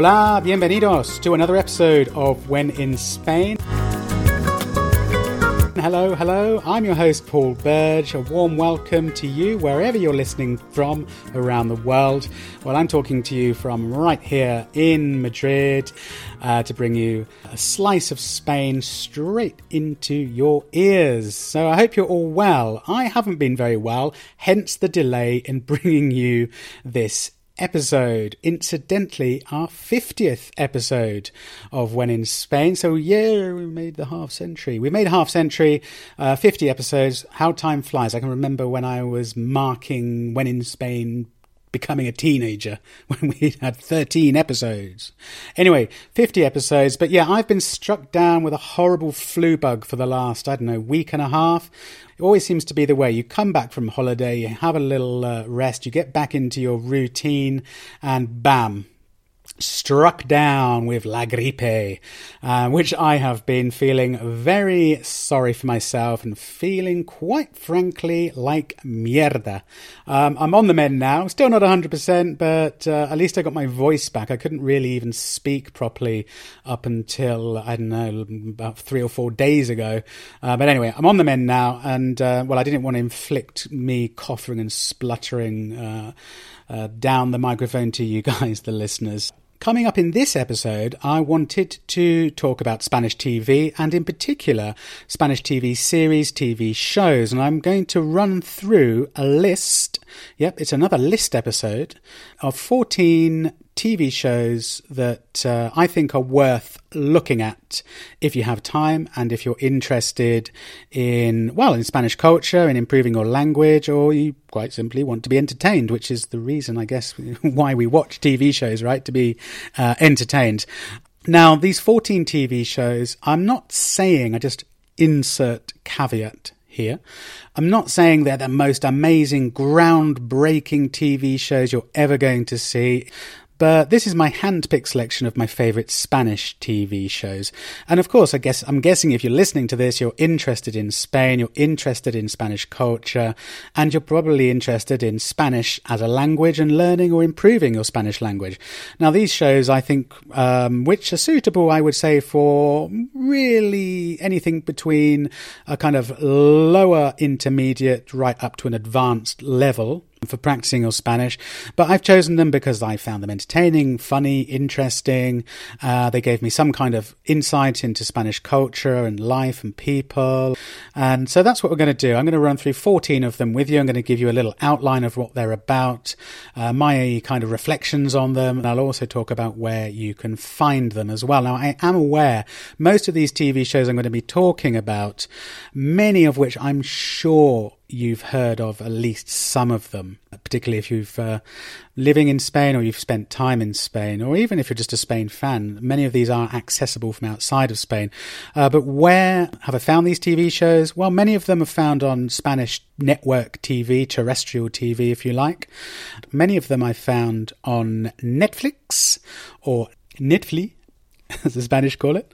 Hola, bienvenidos to another episode of When in Spain. Hello, hello. I'm your host, Paul Burge. A warm welcome to you wherever you're listening from around the world. Well, I'm talking to you from right here in Madrid uh, to bring you a slice of Spain straight into your ears. So I hope you're all well. I haven't been very well, hence the delay in bringing you this episode. Incidentally, our 50th episode of When in Spain. So, yeah, we made the half century. We made half century, uh, 50 episodes. How time flies. I can remember when I was marking When in Spain becoming a teenager when we had 13 episodes. Anyway, 50 episodes. But yeah, I've been struck down with a horrible flu bug for the last, I don't know, week and a half. It always seems to be the way. You come back from holiday, you have a little uh, rest, you get back into your routine, and bam, struck down with La Gripe, uh, which I have been feeling very sorry for myself and feeling quite frankly like mierda. Um, I'm on the mend now, still not 100%, but uh, at least I got my voice back. I couldn't really even speak properly up until, I don't know, about three or four days ago. Uh, but anyway, I'm on the mend now, and uh, well, I didn't want to inflict me coughing and spluttering. Uh, uh, down the microphone to you guys, the listeners. Coming up in this episode, I wanted to talk about Spanish TV and, in particular, Spanish TV series, TV shows. And I'm going to run through a list. Yep, it's another list episode of 14 TV shows that uh, I think are worth looking at if you have time and if you're interested in, well, in Spanish culture, in improving your language, or you quite simply want to be entertained, which is the reason, I guess, why we watch TV shows, right? To be uh, entertained. Now, these 14 TV shows, I'm not saying, I just insert caveat here. I'm not saying they're the most amazing, groundbreaking TV shows you're ever going to see but this is my hand-picked selection of my favourite Spanish TV shows. And of course, I guess I'm guessing if you're listening to this, you're interested in Spain, you're interested in Spanish culture, and you're probably interested in Spanish as a language and learning or improving your Spanish language. Now, these shows, I think, um, which are suitable, I would say, for really anything between a kind of lower intermediate right up to an advanced level for practicing your Spanish, but I've chosen them because I found them entertaining, funny, interesting. Uh, they gave me some kind of insight into Spanish culture and life and people. And so that's what we're going to do. I'm going to run through 14 of them with you. I'm going to give you a little outline of what they're about, uh, my kind of reflections on them, and I'll also talk about where you can find them as well. Now, I am aware most of these TV shows I'm going to be talking about, many of which I'm sure you've heard of at least some of them, particularly if you've uh, living in Spain or you've spent time in Spain, or even if you're just a Spain fan. Many of these are accessible from outside of Spain. Uh, but where have I found these TV shows? Well, many of them are found on Spanish network TV, terrestrial TV, if you like. Many of them I found on Netflix or Netflix as the Spanish call it,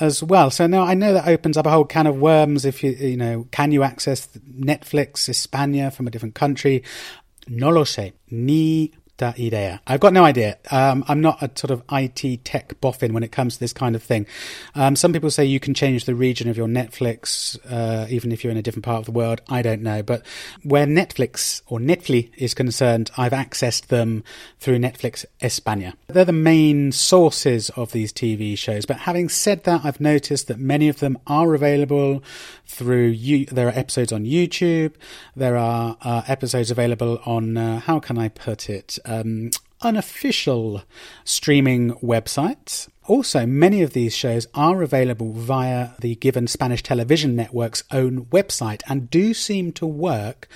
as well. So now I know that opens up a whole can of worms. If you, you know, can you access Netflix España from a different country? No lo sé. Ni idea. I've got no idea. Um, I'm not a sort of IT tech boffin when it comes to this kind of thing. Um, some people say you can change the region of your Netflix, uh, even if you're in a different part of the world. I don't know. But where Netflix or Netflix is concerned, I've accessed them through Netflix España. They're the main sources of these TV shows. But having said that, I've noticed that many of them are available through, you, there are episodes on YouTube. There are uh, episodes available on, uh, how can I put it? Um, unofficial streaming websites. Also, many of these shows are available via the given Spanish television network's own website and do seem to work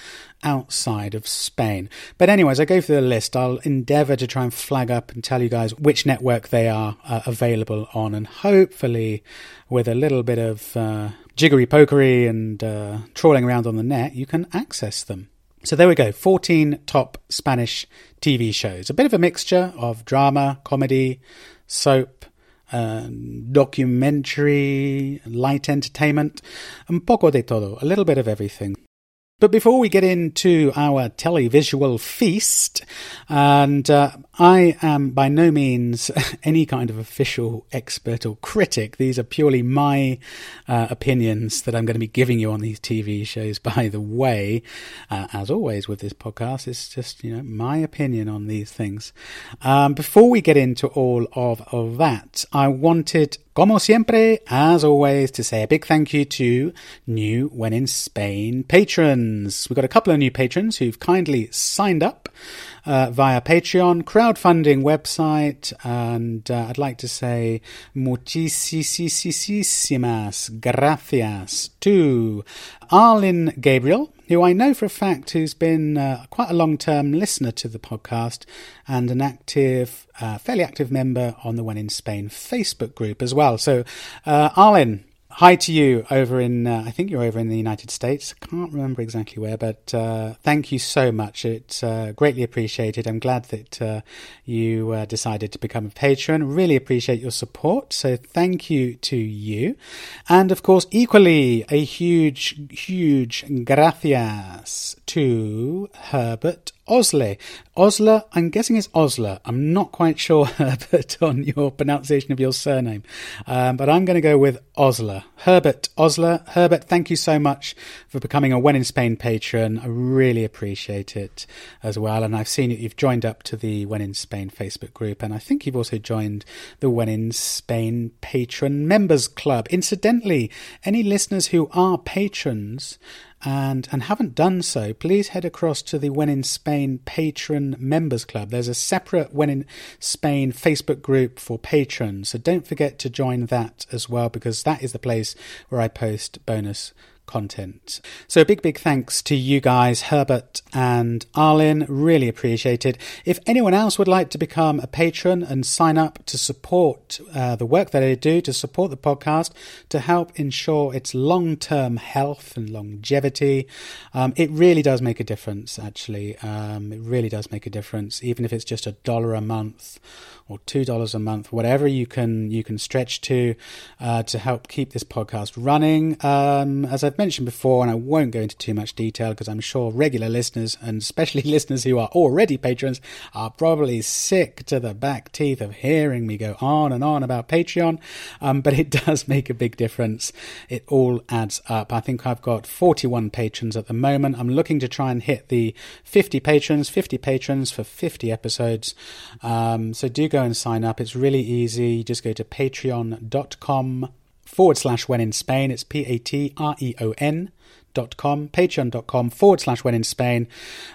outside of Spain. But, anyways, I go through the list. I'll endeavour to try and flag up and tell you guys which network they are uh, available on, and hopefully, with a little bit of uh, jiggery pokery and uh, trawling around on the net, you can access them. So there we go 14 top Spanish TV shows. A bit of a mixture of drama, comedy, soap, uh, documentary, light entertainment, un poco de todo, a little bit of everything. But before we get into our televisual feast, and uh, I am by no means any kind of official expert or critic. These are purely my uh, opinions that I'm going to be giving you on these TV shows. By the way, uh, as always with this podcast, it's just you know my opinion on these things. Um, before we get into all of, of that, I wanted Como siempre, as always, to say a big thank you to new When in Spain patrons. We've got a couple of new patrons who've kindly signed up uh, via Patreon, crowdfunding website, and uh, I'd like to say muchísimas gracias to Arlin Gabriel, who I know for a fact who's been uh, quite a long term listener to the podcast and an active, uh, fairly active member on the When in Spain Facebook group as well. So, uh, hi to you over in, uh, I think you're over in the United States. Can't remember exactly where, but uh, thank you so much. It's uh, greatly appreciated. I'm glad that uh, you uh, decided to become a patron. Really appreciate your support. So thank you to you. And of course, equally a huge, huge gracias to Herbert Osler. Osler, I'm guessing it's Osler. I'm not quite sure, Herbert, on your pronunciation of your surname. Um, but I'm going to go with Osler. Herbert Osler. Herbert, thank you so much for becoming a When in Spain patron. I really appreciate it as well. And I've seen that you've joined up to the When in Spain Facebook group. And I think you've also joined the When in Spain Patron Members Club. Incidentally, any listeners who are patrons, and and haven't done so, please head across to the When in Spain Patron Members Club. There's a separate When in Spain Facebook group for patrons, so don't forget to join that as well because that is the place where I post bonus content. So, a big, big thanks to you guys, Herbert and Arlen. Really appreciate it. If anyone else would like to become a patron and sign up to support uh, the work that I do, to support the podcast, to help ensure its long term health and longevity, um, it really does make a difference, actually. Um, it really does make a difference, even if it's just a dollar a month or two dollars a month, whatever you can you can stretch to uh, to help keep this podcast running. Um, as I've mentioned before, and I won't go into too much detail because I'm sure regular listeners and especially listeners who are already patrons are probably sick to the back teeth of hearing me go on and on about Patreon. Um, but it does make a big difference. It all adds up. I think I've got 41 patrons at the moment. I'm looking to try and hit the 50 patrons, 50 patrons for 50 episodes. Um, so do go go and sign up. It's really easy. You just go to patreon.com forward slash when in Spain. It's P A T R E O N dot com patreon.com forward slash when in spain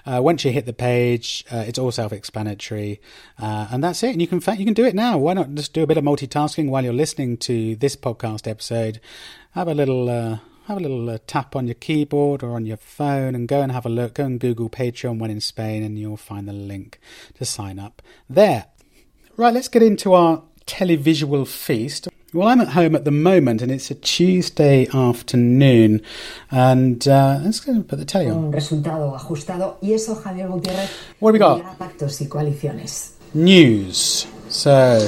uh, once you hit the page uh, it's all self-explanatory uh, and that's it and you can you can do it now why not just do a bit of multitasking while you're listening to this podcast episode have a little uh, have a little uh, tap on your keyboard or on your phone and go and have a look. Go and Google Patreon when in Spain, and you'll find the link to sign up there. Right, let's get into our televisual feast. Well, I'm at home at the moment, and it's a Tuesday afternoon, and uh, let's go and put the telly on. Resultado ajustado y eso Javier Gutiérrez. What have we got? Pactos y coaliciones. News. So.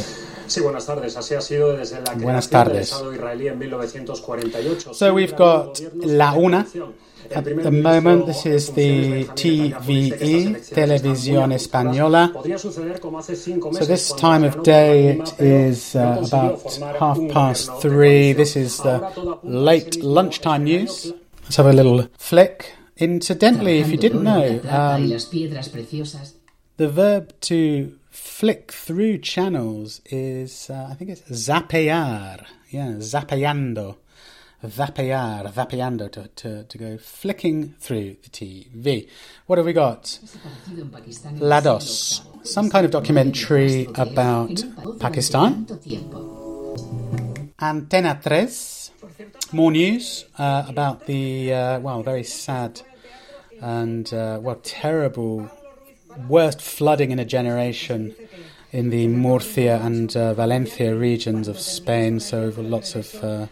Sí, buenas tardes. Así ha sido desde la buenas tardes. del Estado israelí en 1948. So we've got La Una. At the moment, this is the TVE, Televisión Española. So this time of day it is uh, about half past three. This is the late lunchtime news. Let's have a little flick. Incidentally, if you didn't know, um, the verb to flick through channels is, uh, I think it's zapear. Yeah, zapeando vapear, vapeando, to, to, to go flicking through the TV. What have we got? La Dos, some kind of documentary about Pakistan. Antena Tres, more news uh, about the, uh, well, very sad and, uh, well, terrible, worst flooding in a generation in the Murcia and uh, Valencia regions of Spain. So lots of uh,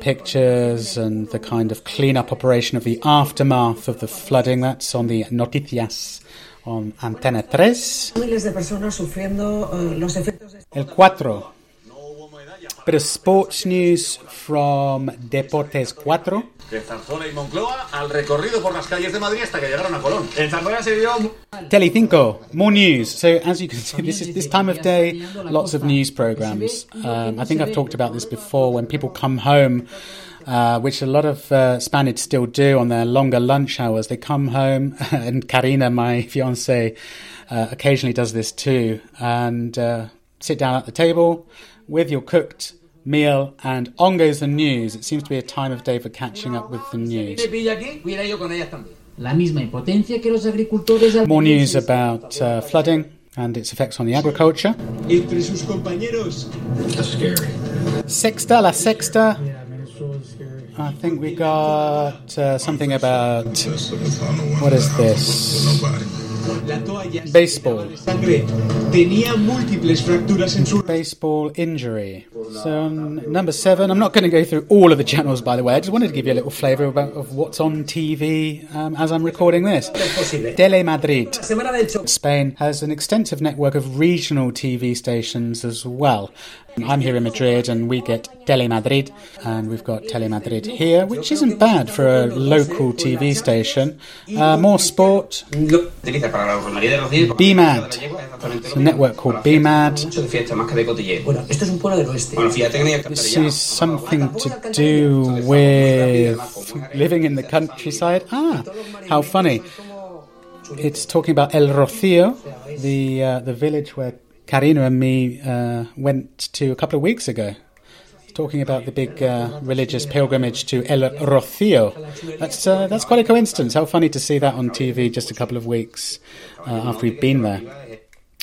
pictures and the kind of clean-up operation of the aftermath of the flooding. That's on the Noticias on Antena 3. Miles de personas sufriendo uh, los efectos El 4. Bit of sports news from Deportes 4. De Zarzuela y Moncloa al recorrido por las calles de Madrid hasta que llegaron a Colón. En Zarzuela se vio Telecinco, more news. So as you can see, this is this time of day, lots of news programs. Um, I think I've talked about this before. When people come home, uh, which a lot of uh, Spaniards still do on their longer lunch hours, they come home, and Karina, my fiance, uh, occasionally does this too, and uh, sit down at the table with your cooked meal, and on goes the news. It seems to be a time of day for catching up with the news. pilla aquí, voy a ir yo con ellas también. La misma impotencia que los agricultores More news about uh, flooding and its effects on the agriculture. entre sus. Sexta, la sexta. I think we got uh, something about what is this? La toalla Baseball. de sangre tenía múltiples fracturas en su Baseball injury. So um, number seven. I'm not going to go through all of the channels, by the way. I just wanted to give you a little flavour about of what's on TV um, as I'm recording this. Tele Madrid. Semana del Choc. Spain has an extensive network of regional TV stations as well. I'm here in Madrid and we get Tele Madrid, and we've got Tele Madrid here, which isn't bad for a local TV station. Uh, more sport, utiliza para la romería de Rocío y para BMAD. la gallego, exactamente It's a network called Bueno, fiesta, BMAD. Mucho de fiesta, más que de cotilleo. Bueno, esto es un pueblo del oeste. Bueno, fíjate que ni el This is something to do with living in the countryside. Ah, how funny. It's talking about El Rocío, the, uh, the village where Karina and me uh, went to a couple of weeks ago. Talking about the big uh, religious pilgrimage to El Rocío. That's, uh, that's quite a coincidence. How funny to see that on TV just a couple of weeks uh, after we've been there.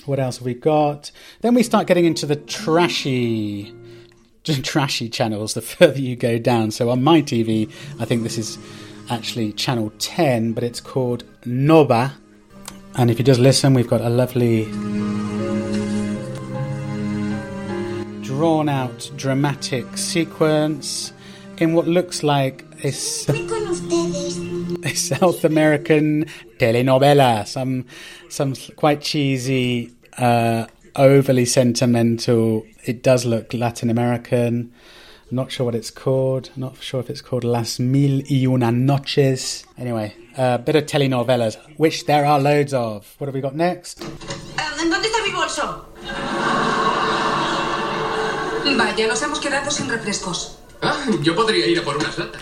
What else have we got? Then we start getting into the trashy, trashy channels the further you go down. So on my TV, I think this is actually channel 10, but it's called Nova. And if you just listen, we've got a lovely drawn out dramatic sequence in what looks like a, a South American telenovela, some some quite cheesy, uh, overly sentimental. It does look Latin American. Not sure what it's called. Not sure if it's called Las Mil y Una Noches. Anyway, a bit of telenovelas, which there are loads of. What have we got next? ¿En Vaya, nos hemos quedado sin refrescos. Ah, yo podría ir a por unas latas.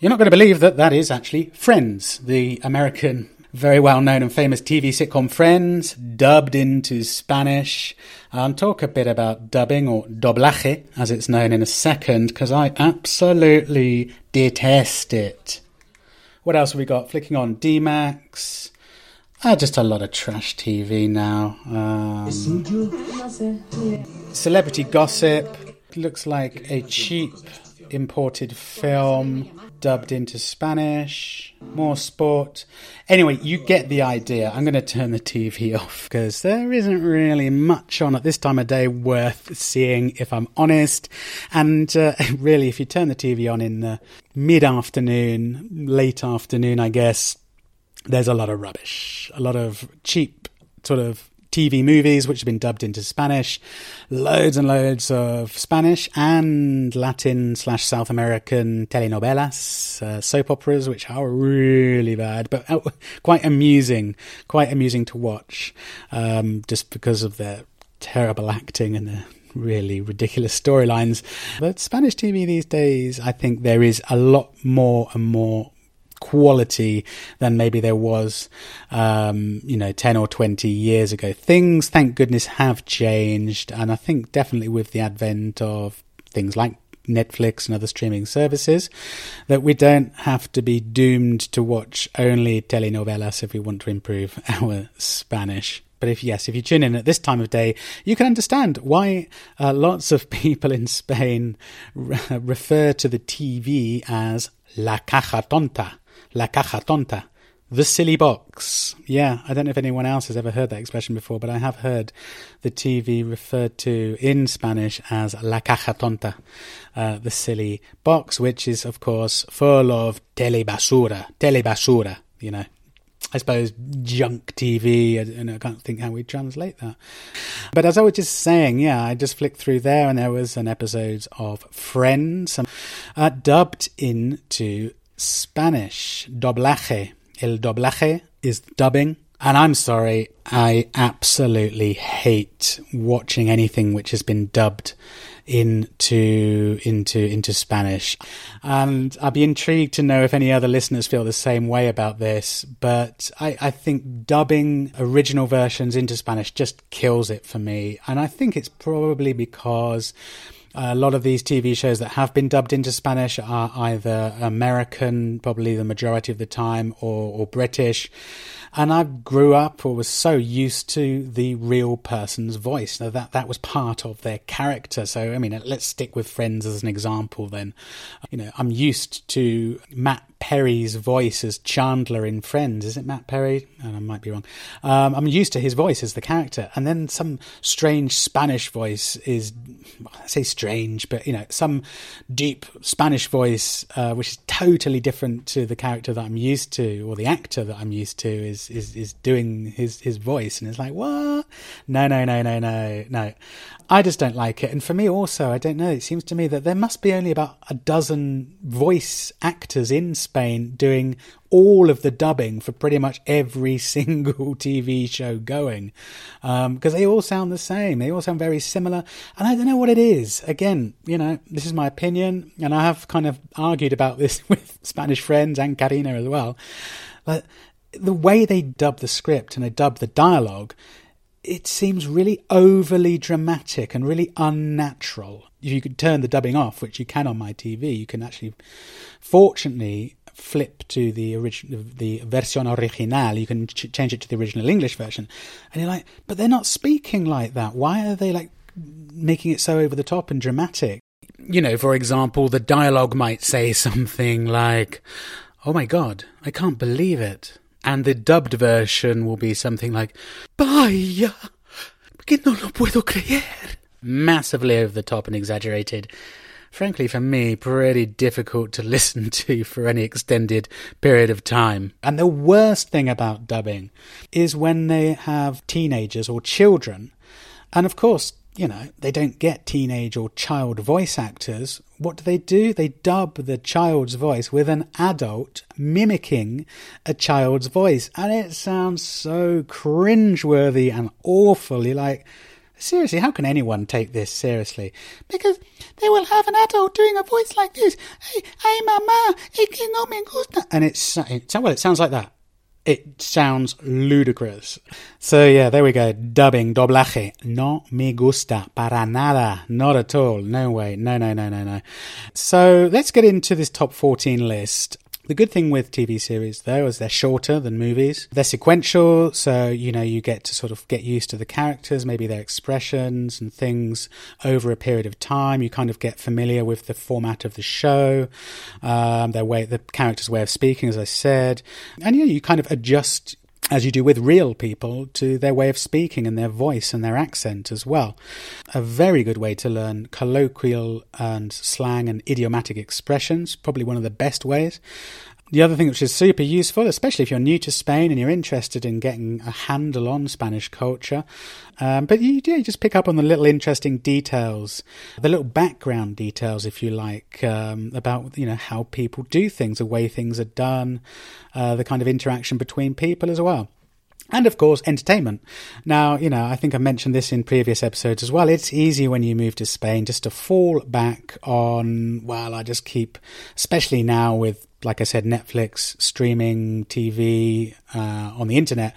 You're not going to believe that that is actually Friends, the American, very well known and famous TV sitcom Friends, dubbed into Spanish. I'll talk a bit about dubbing or doblaje, as it's known, in a second, because I absolutely detest it. What else have we got? Flicking on D-Max. Ah, just a lot of trash TV now. Um, celebrity gossip. Looks like a cheap imported film dubbed into Spanish. More sport. Anyway, you get the idea. I'm going to turn the TV off because there isn't really much on at this time of day worth seeing, if I'm honest. And uh, really, if you turn the TV on in the mid afternoon, late afternoon, I guess, there's a lot of rubbish, a lot of cheap sort of TV movies which have been dubbed into Spanish, loads and loads of Spanish and Latin slash South American telenovelas, uh, soap operas, which are really bad, but uh, quite amusing, quite amusing to watch, um, just because of their terrible acting and their really ridiculous storylines. But Spanish TV these days, I think there is a lot more and more quality than maybe there was, um, you know, 10 or 20 years ago. Things, thank goodness, have changed. And I think definitely with the advent of things like Netflix and other streaming services, that we don't have to be doomed to watch only telenovelas if we want to improve our Spanish. But if yes, if you tune in at this time of day, you can understand why uh, lots of people in Spain re- refer to the TV as la caja tonta, la caja tonta, the silly box. Yeah, I don't know if anyone else has ever heard that expression before, but I have heard the TV referred to in Spanish as la caja tonta, uh, the silly box, which is of course full of telebasura, telebasura, you know, I suppose, junk TV, and I can't think how we translate that. But as I was just saying, yeah, I just flicked through there and there was an episode of Friends uh, dubbed into Spanish. Doblaje. El doblaje is dubbing. And I'm sorry, I absolutely hate watching anything which has been dubbed into into into Spanish. And I'd be intrigued to know if any other listeners feel the same way about this. But I, I think dubbing original versions into Spanish just kills it for me. And I think it's probably because a lot of these TV shows that have been dubbed into Spanish are either American, probably the majority of the time, or, or British. And I grew up or was so used to the real person's voice. Now that that was part of their character. So I mean, let's stick with Friends as an example. Then, you know, I'm used to Matt Perry's voice as Chandler in Friends. Is it Matt Perry? Oh, I might be wrong. Um, I'm used to his voice as the character, and then some strange Spanish voice is, I say strange, but you know, some deep Spanish voice, uh, which is totally different to the character that I'm used to, or the actor that I'm used to, is is is doing his his voice, and it's like what? No, no, no, no, no, no. I just don't like it. And for me also, I don't know. It seems to me that there must be only about a dozen voice actors in Spain doing all of the dubbing for pretty much every single TV show going. Because um, they all sound the same. They all sound very similar. And I don't know what it is. Again, you know, this is my opinion. And I have kind of argued about this with Spanish friends and Karina as well. But the way they dub the script and they dub the dialogue it seems really overly dramatic and really unnatural. If you could turn the dubbing off, which you can on my TV, you can actually, fortunately, flip to the original, the version original. You can ch- change it to the original English version, and you're like, but they're not speaking like that. Why are they like making it so over the top and dramatic? You know, for example, the dialogue might say something like, "Oh my god, I can't believe it." And the dubbed version will be something like Vaya, que no lo puedo creer. Massively over the top and exaggerated. Frankly, for me, pretty difficult to listen to for any extended period of time. And the worst thing about dubbing is when they have teenagers or children. And of course, you know, they don't get teenage or child voice actors. What do they do? They dub the child's voice with an adult mimicking a child's voice. And it sounds so cringeworthy and awful. You're like, seriously, how can anyone take this seriously? Because they will have an adult doing a voice like this. Hey, hey, mama, que no me gusta. And it's, well, it sounds like that. It sounds ludicrous. So yeah, there we go. Dubbing, doblaje. No me gusta para nada. Not at all. No way. No, no, no, no, no. So let's get into this top 14 list. The good thing with TV series, though, is they're shorter than movies. They're sequential, so you know you get to sort of get used to the characters, maybe their expressions and things over a period of time. You kind of get familiar with the format of the show, um, their way, the characters' way of speaking, as I said, and you know you kind of adjust as you do with real people, to their way of speaking and their voice and their accent as well. A very good way to learn colloquial and slang and idiomatic expressions, probably one of the best ways. The other thing which is super useful, especially if you're new to Spain and you're interested in getting a handle on Spanish culture, um, but you, yeah, you just pick up on the little interesting details, the little background details, if you like, um, about you know how people do things, the way things are done, uh, the kind of interaction between people as well. And of course, entertainment. Now, you know, I think I mentioned this in previous episodes as well. It's easy when you move to Spain just to fall back on, well, I just keep, especially now with like I said, Netflix, streaming, TV, uh, on the internet,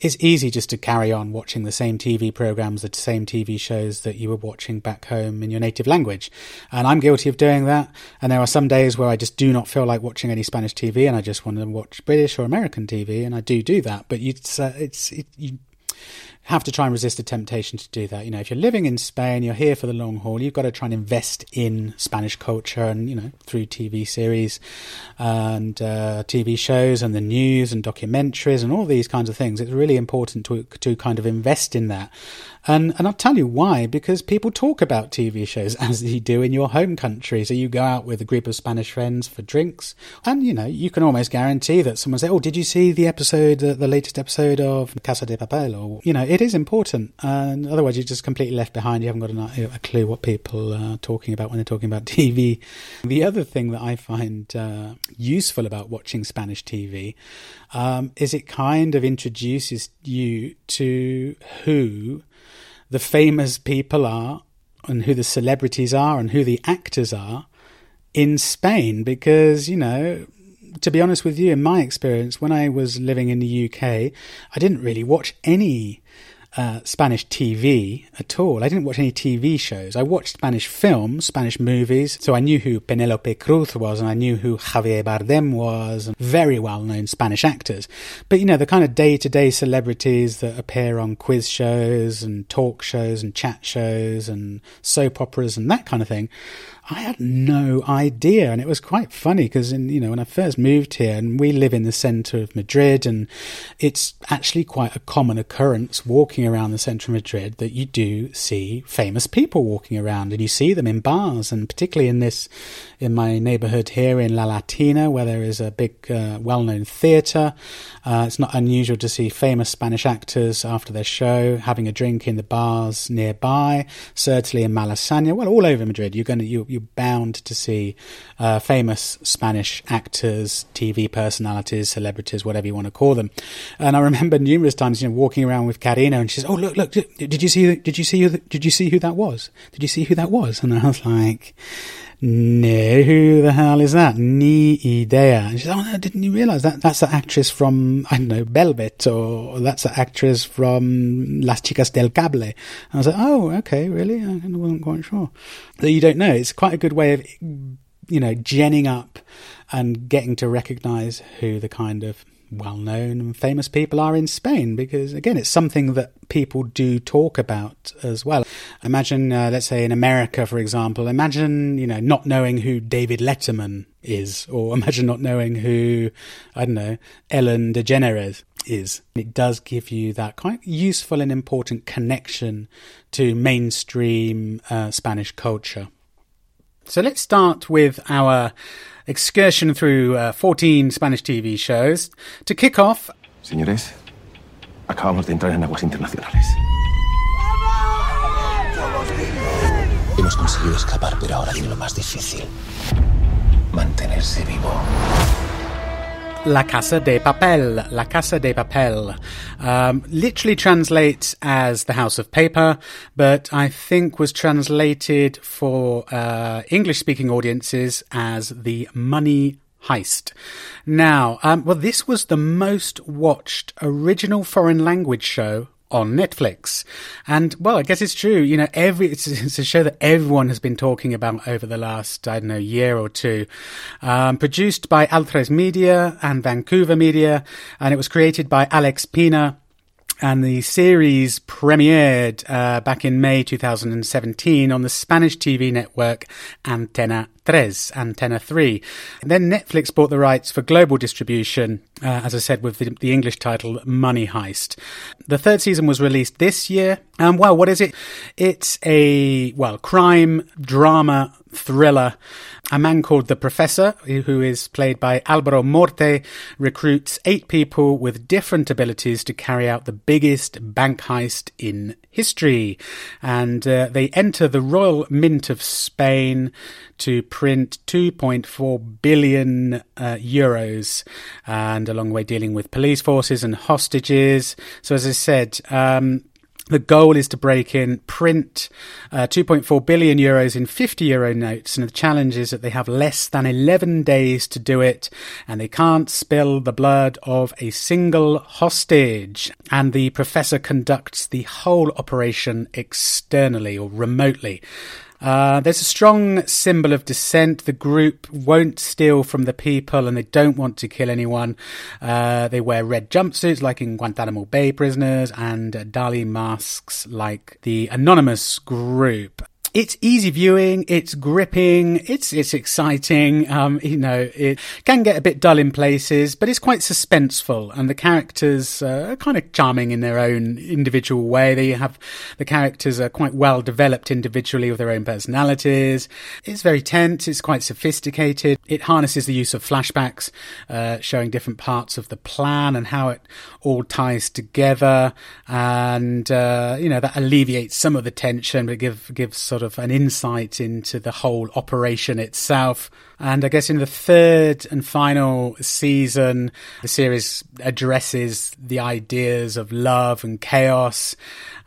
it's easy just to carry on watching the same TV programs, the same TV shows that you were watching back home in your native language. And I'm guilty of doing that. And there are some days where I just do not feel like watching any Spanish TV and I just want to watch British or American TV, and I do do that. But it's, uh, it's, it, you, have to try and resist the temptation to do that. You know, if you're living in Spain, you're here for the long haul, you've got to try and invest in Spanish culture and, you know, through TV series and uh, TV shows and the news and documentaries and all these kinds of things. It's really important to, to kind of invest in that. And, and I'll tell you why, because people talk about TV shows as you do in your home country. So you go out with a group of Spanish friends for drinks, and you know, you can almost guarantee that someone say, Oh, did you see the episode, uh, the latest episode of Casa de Papel? Or, you know, it is important. And otherwise, you're just completely left behind. You haven't got a, a clue what people are talking about when they're talking about TV. The other thing that I find uh, useful about watching Spanish TV um, is it kind of introduces you to who the famous people are and who the celebrities are and who the actors are in Spain because, you know, to be honest with you, in my experience, when I was living in the UK, I didn't really watch any uh, Spanish TV at all. I didn't watch any TV shows. I watched Spanish films, Spanish movies. So I knew who Penelope Cruz was and I knew who Javier Bardem was, very well known Spanish actors. But you know, the kind of day to day celebrities that appear on quiz shows and talk shows and chat shows and soap operas and that kind of thing. I had no idea, and it was quite funny because, you know, when I first moved here, and we live in the centre of Madrid, and it's actually quite a common occurrence walking around the centre of Madrid that you do see famous people walking around, and you see them in bars, and particularly in this, in my neighbourhood here in La Latina, where there is a big, uh, well-known theatre. Uh, it's not unusual to see famous Spanish actors after their show having a drink in the bars nearby. Certainly in Malasaña, well, all over Madrid, you're going to you you bound to see uh, famous Spanish actors, TV personalities, celebrities, whatever you want to call them. And I remember numerous times, you know, walking around with Karina, and she says, "Oh, look, look! Did you see? Did you see? Who, did you see who that was? Did you see who that was?" And I was like. No, who the hell is that? Ni idea. And she said, Oh no, didn't you realise that? That's the actress from, I don't know, Velvet, or that's the actress from Las Chicas del Cable. And I was like, Oh, okay, really? I wasn't quite sure. That you don't know. It's quite a good way of, you know, genning up and getting to recognise who the kind of well known and famous people are in Spain because, again, it's something that people do talk about as well. Imagine, uh, let's say in America, for example, imagine, you know, not knowing who David Letterman is, or imagine not knowing who, I don't know, Ellen DeGeneres is. It does give you that quite useful and important connection to mainstream uh, Spanish culture. So let's start with our excursion through uh, 14 Spanish TV shows. To kick off. Señores, acabamos de entrar en aguas internacionales. Conseguido escapar, pero ahora viene lo más difícil. Mantenerse vivo. La Casa de Papel. La Casa de Papel. Um, literally translates as the House of Paper, but I think was translated for uh, English speaking audiences as the Money Heist. Now, um, well, this was the most watched original foreign language show on Netflix. And well, I guess it's true. You know, every it's, it's, a show that everyone has been talking about over the last I don't know year or two. Um, produced by Atresmedia and Vancouver Media, and it was created by Alex Pina. And the series premiered uh, back in May 2017 on the Spanish TV network Antena Tres, Antena 3. And then Netflix bought the rights for global distribution, uh, as I said, with the, the, English title Money Heist. The third season was released this year. And well, what is it? It's a, well, crime, drama, thriller. A man called the Professor, who is played by Alvaro Morte, recruits eight people with different abilities to carry out the biggest bank heist in history. And uh, they enter the Royal Mint of Spain to print 2.4 billion uh, euros, and along the way dealing with police forces and hostages. So, as I said, um, the goal is to break in, print uh, 2.4 billion euros in 50 euro notes, and the challenge is that they have less than 11 days to do it, and they can't spill the blood of a single hostage. And the professor conducts the whole operation externally or remotely. Uh, there's a strong symbol of dissent. The group won't steal from the people and they don't want to kill anyone. Uh, they wear red jumpsuits like in Guantanamo Bay prisoners and Dali masks like the Anonymous group it's easy viewing, it's gripping, it's it's exciting. Um, you know, it can get a bit dull in places, but it's quite suspenseful, and the characters uh, are kind of charming in their own individual way. They have the characters are quite well developed individually with their own personalities. It's very tense. It's quite sophisticated. It harnesses the use of flashbacks, uh, showing different parts of the plan and how it all ties together, and uh, you know that alleviates some of the tension, but give gives sort of an insight into the whole operation itself. And I guess in the third and final season, the series addresses the ideas of love and chaos,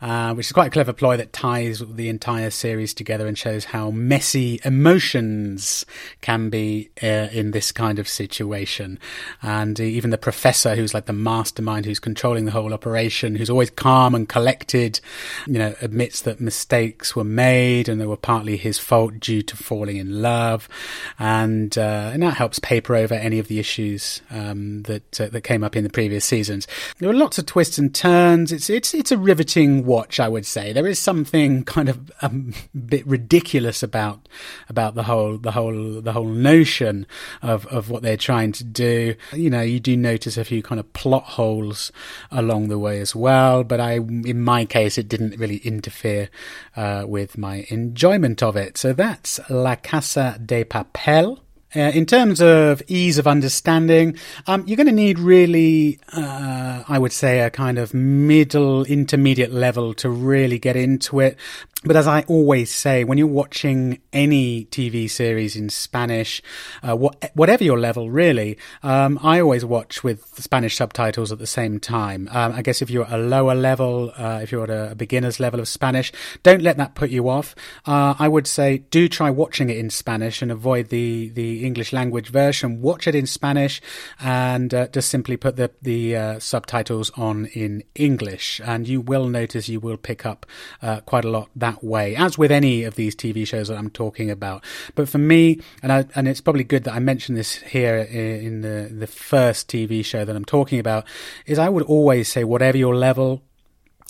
uh, which is quite a clever ploy that ties the entire series together and shows how messy emotions can be uh, in this kind of situation. And even the professor, who's like the mastermind who's controlling the whole operation, who's always calm and collected, you know, admits that mistakes were made and they were partly his fault due to falling in love. And, uh, and that helps paper over any of the issues um, that uh, that came up in the previous seasons. There were lots of twists and turns. It's it's it's a riveting watch, I would say. There is something kind of a bit ridiculous about about the whole the whole the whole notion of of what they're trying to do. You know, you do notice a few kind of plot holes along the way as well, but I in my case it didn't really interfere uh, with my enjoyment of it. So that's La Casa de Papel. Uh, in terms of ease of understanding, um, you're going to need really, uh, I would say, a kind of middle intermediate level to really get into it. But as I always say, when you're watching any TV series in Spanish, uh, what, whatever your level, really, um, I always watch with Spanish subtitles at the same time. Um, I guess if you're at a lower level, uh, if you're at a beginner's level of Spanish, don't let that put you off. Uh, I would say do try watching it in Spanish and avoid the, the English language version. Watch it in Spanish and uh, just simply put the, the uh, subtitles on in English. And you will notice you will pick up uh, quite a lot that way, as with any of these TV shows that I'm talking about. But for me, and I, and it's probably good that I mentioned this here in the the first TV show that I'm talking about, is I would always say whatever your level,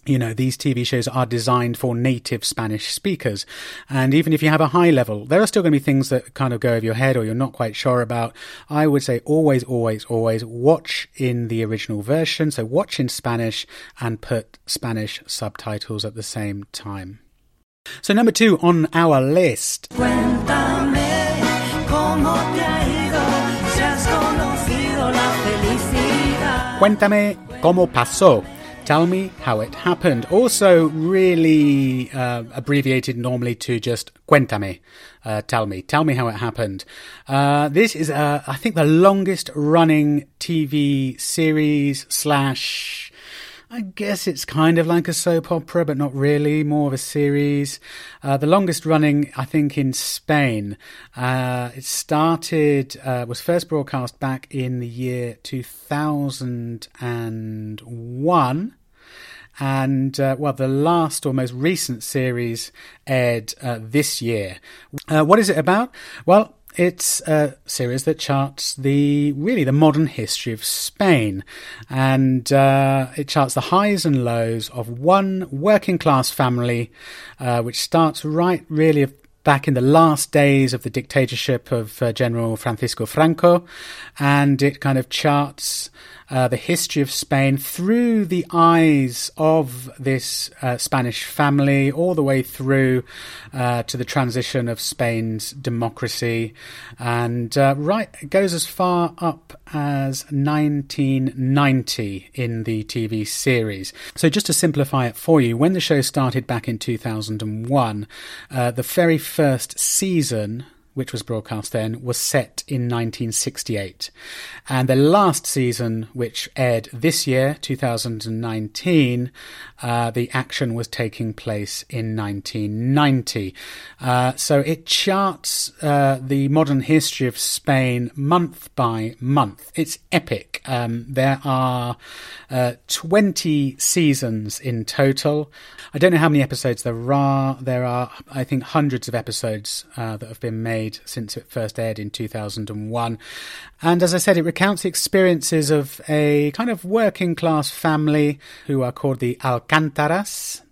you know, these TV shows are designed for native Spanish speakers. And even if you have a high level, there are still going to be things that kind of go over your head or you're not quite sure about. I would say always, always, always watch in the original version. So watch in Spanish and put Spanish subtitles at the same time. So, number two on our list. Cuéntame cómo pasó. Tell me how it happened. Also, really uh, abbreviated normally to just cuéntame. Uh, tell me. Tell me how it happened. Uh, this is, uh, I think, the longest running TV series slash I guess it's kind of like a soap opera, but not really, more of a series. Uh, the longest running, I think, in Spain. Uh, it started, uh, was first broadcast back in the year 2001. And, uh, well, the last or most recent series aired uh, this year. Uh, what is it about? Well, it's a series that charts the really the modern history of Spain, and uh, it charts the highs and lows of one working class family, uh, which starts right really back in the last days of the dictatorship of uh, General Francisco Franco, and it kind of charts uh, the history of Spain through the eyes of this uh, Spanish family, all the way through uh, to the transition of Spain's democracy, and uh, right goes as far up as 1990 in the TV series. So, just to simplify it for you, when the show started back in 2001, uh, the very first season which was broadcast then, was set in 1968. And the last season, which aired this year, 2019, uh, the action was taking place in 1990. Uh, so it charts uh, the modern history of Spain month by month. It's epic. Um, there are uh, 20 seasons in total. I don't know how many episodes there are. There are, I think, hundreds of episodes uh, that have been made since it first aired in 2001. And as I said, it recounts the experiences of a kind of working class family who are called the Alcántaras.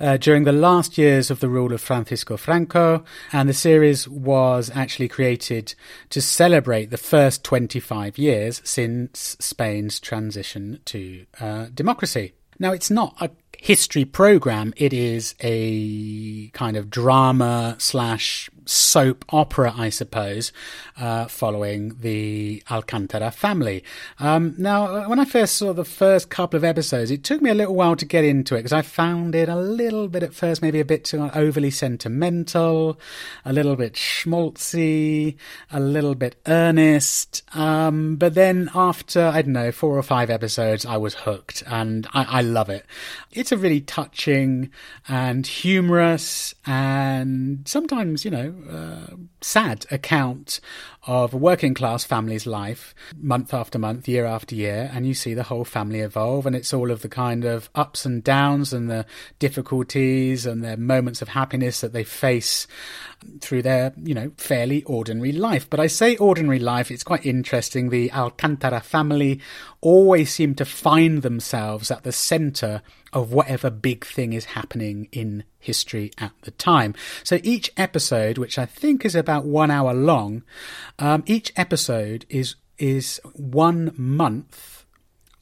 Uh, during the last years of the rule of Francisco Franco, and the series was actually created to celebrate the first 25 years since Spain's transition to uh, democracy. Now, it's not a history program, it is a kind of drama slash soap opera, I suppose, uh, following the Alcantara family. Um, now, when I first saw the first couple of episodes, it took me a little while to get into it because I found it a little bit at first, maybe a bit too overly sentimental, a little bit schmaltzy, a little bit earnest. Um, but then after, I don't know, four or five episodes, I was hooked and I, I love it. It's a really touching and humorous and sometimes, you know, uh, sad account of a working class family's life month after month, year after year, and you see the whole family evolve, and it's all of the kind of ups and downs and the difficulties and their moments of happiness that they face through their, you know, fairly ordinary life. But I say ordinary life, it's quite interesting. The Alcantara family always seem to find themselves at the center of whatever big thing is happening in history at the time. So each episode, which I think is about one hour long, um, each episode is is one month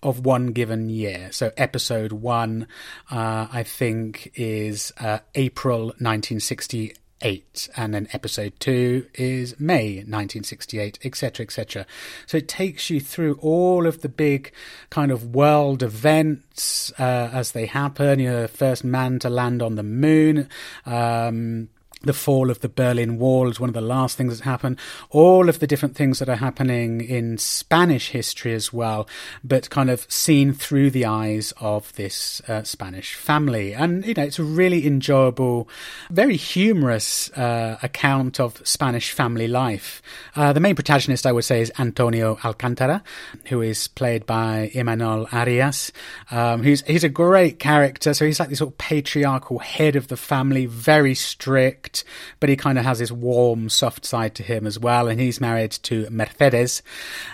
of one given year. So episode one, uh, I think, is uh, April 1968 8 and then episode 2 is may 1968 etc etc so it takes you through all of the big kind of world events uh, as they happen. You know the first man to land on the moon um, the fall of the Berlin Wall is one of the last things that happened. All of the different things that are happening in Spanish history as well, but kind of seen through the eyes of this uh, Spanish family. And, you know, it's a really enjoyable, very humorous uh, account of Spanish family life. Uh, the main protagonist, I would say, is Antonio Alcantara, who is played by Imanol Arias, um, who's, he's a great character. So he's like this sort of patriarchal head of the family, very strict but he kind of has this warm, soft side to him as well. And he's married to Mercedes,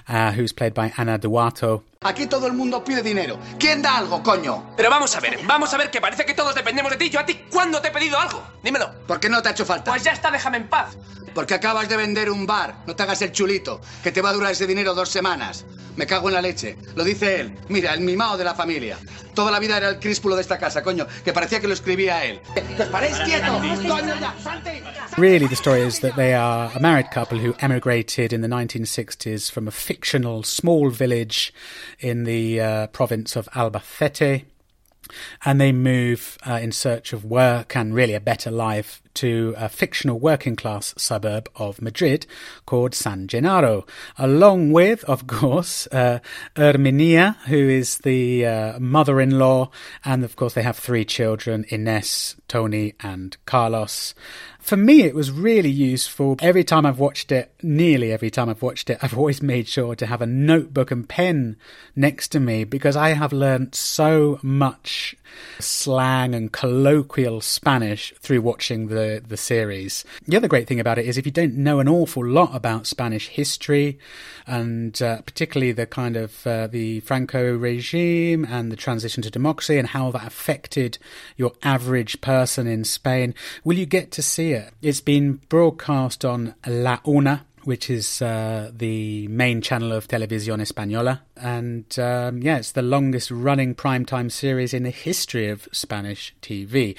uh, who's played by Ana Duato. Aquí todo el mundo pide dinero. ¿Quién da algo, coño? Pero vamos a ver, vamos a ver que parece que todos dependemos de ti. Yo a ti, ¿cuándo te he pedido algo? Dímelo. ¿Por qué no te ha hecho falta? Pues ya está, déjame en paz. Porque acabas de vender un bar. No te hagas el chulito, que te va a durar ese dinero dos semanas. Me cago en la leche. Lo dice él. Mira, el mimado de la familia. Toda la vida era el críspulo de esta casa, coño, que parecía que lo escribía él. ¡Que os paréis quietos! ¡Coño ya! ¡Salte! Really, the story is that they are a married couple who emigrated in the 1960s from a fictional small village in the uh, province of Albacete. And they move uh, in search of work and really a better life to a fictional working class suburb of Madrid called San Genaro, along with, of course, uh, Herminia, who is the uh, mother in law. And of course, they have three children Ines, Tony, and Carlos. For me, it was really useful. Every time I've watched it, nearly every time I've watched it, I've always made sure to have a notebook and pen next to me because I have learnt so much slang and colloquial Spanish through watching the, the series. The other great thing about it is if you don't know an awful lot about Spanish history and uh, particularly the kind of uh, the Franco regime and the transition to democracy and how that affected your average person in Spain, will you get to see it? It's been broadcast on La Una which is uh, the main channel of Televisión Española. And um, yeah, it's the longest running primetime series in the history of Spanish TV.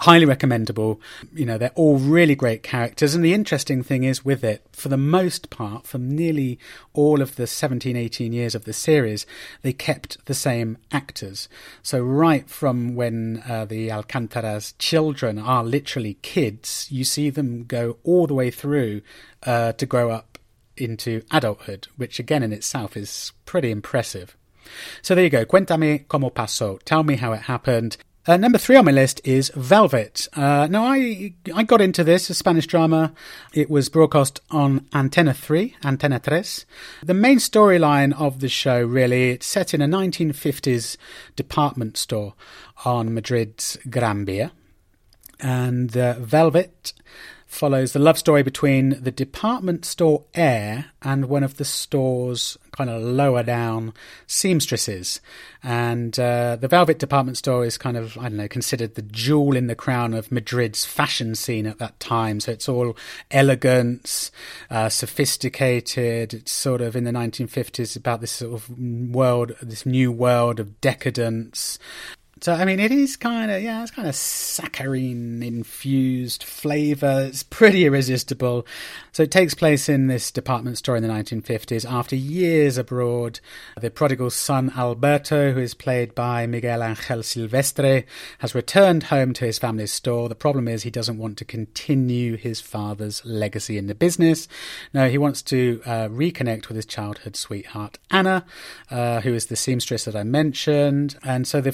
Highly recommendable. You know, they're all really great characters. And the interesting thing is with it, for the most part, for nearly all of the 17, 18 years of the series, they kept the same actors. So right from when uh, the Alcantara's children are literally kids, you see them go all the way through uh, to grow up into adulthood, which again in itself is pretty impressive. So there you go. Cuéntame cómo pasó. Tell me how it happened. Uh, number three on my list is Velvet. Uh, now, I I got into this, a Spanish drama. It was broadcast on Antena 3, Antena Tres. The main storyline of the show, really, it's set in a 1950s department store on Madrid's Gran Via. And uh, Velvet follows the love story between the department store heir and one of the store's kind of lower down seamstresses. And uh, the Velvet department store is kind of, I don't know, considered the jewel in the crown of Madrid's fashion scene at that time. So it's all elegance, uh, sophisticated. It's sort of in the 1950s about this sort of world, this new world of decadence. So I mean, it is kind of yeah, it's kind of saccharine infused flavour. It's pretty irresistible. So it takes place in this department store in the 1950s. After years abroad, the prodigal son Alberto, who is played by Miguel Angel Silvestre, has returned home to his family's store. The problem is he doesn't want to continue his father's legacy in the business. No, he wants to uh, reconnect with his childhood sweetheart Ana, uh, who is the seamstress that I mentioned, and so the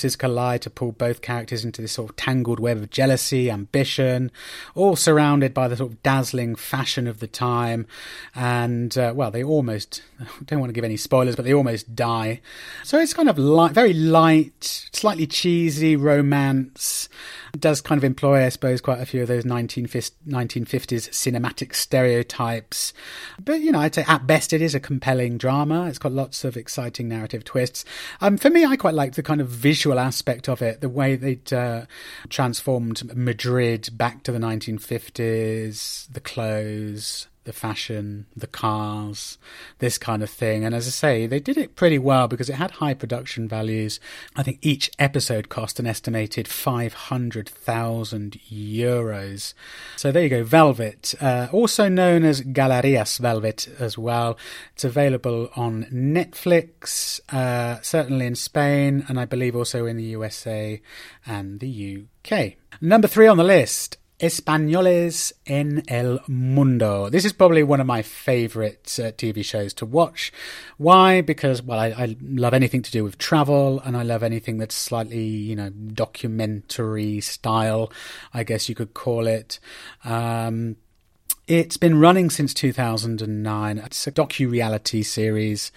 forces collide to pull both characters into this sort of tangled web of jealousy, ambition, all surrounded by the sort of dazzling fashion of the time. And, uh, well, they almost, I don't want to give any spoilers, but they almost die. So it's kind of light, very light, slightly cheesy romance. Does kind of employ, I suppose, quite a few of those 1950s, 1950s cinematic stereotypes. But, you know, I'd say at best it is a compelling drama. It's got lots of exciting narrative twists. Um, for me, I quite like the kind of visual aspect of it, the way they'd uh, transformed Madrid back to the 1950s, the clothes, the fashion, the cars, this kind of thing. And as I say, they did it pretty well because it had high production values. I think each episode cost an estimated 500,000 euros. So there you go, Velvet, uh, also known as Galerias Velvet as well. It's available on Netflix, uh, certainly in Spain, and I believe also in the USA and the UK. Number three on the list Españoles en el Mundo. This is probably one of my favorite uh, TV shows to watch. Why? Because, well, I, I, love anything to do with travel and I love anything that's slightly, you know, documentary style, I guess you could call it. Um, it's been running since 2009. It's a docu-reality series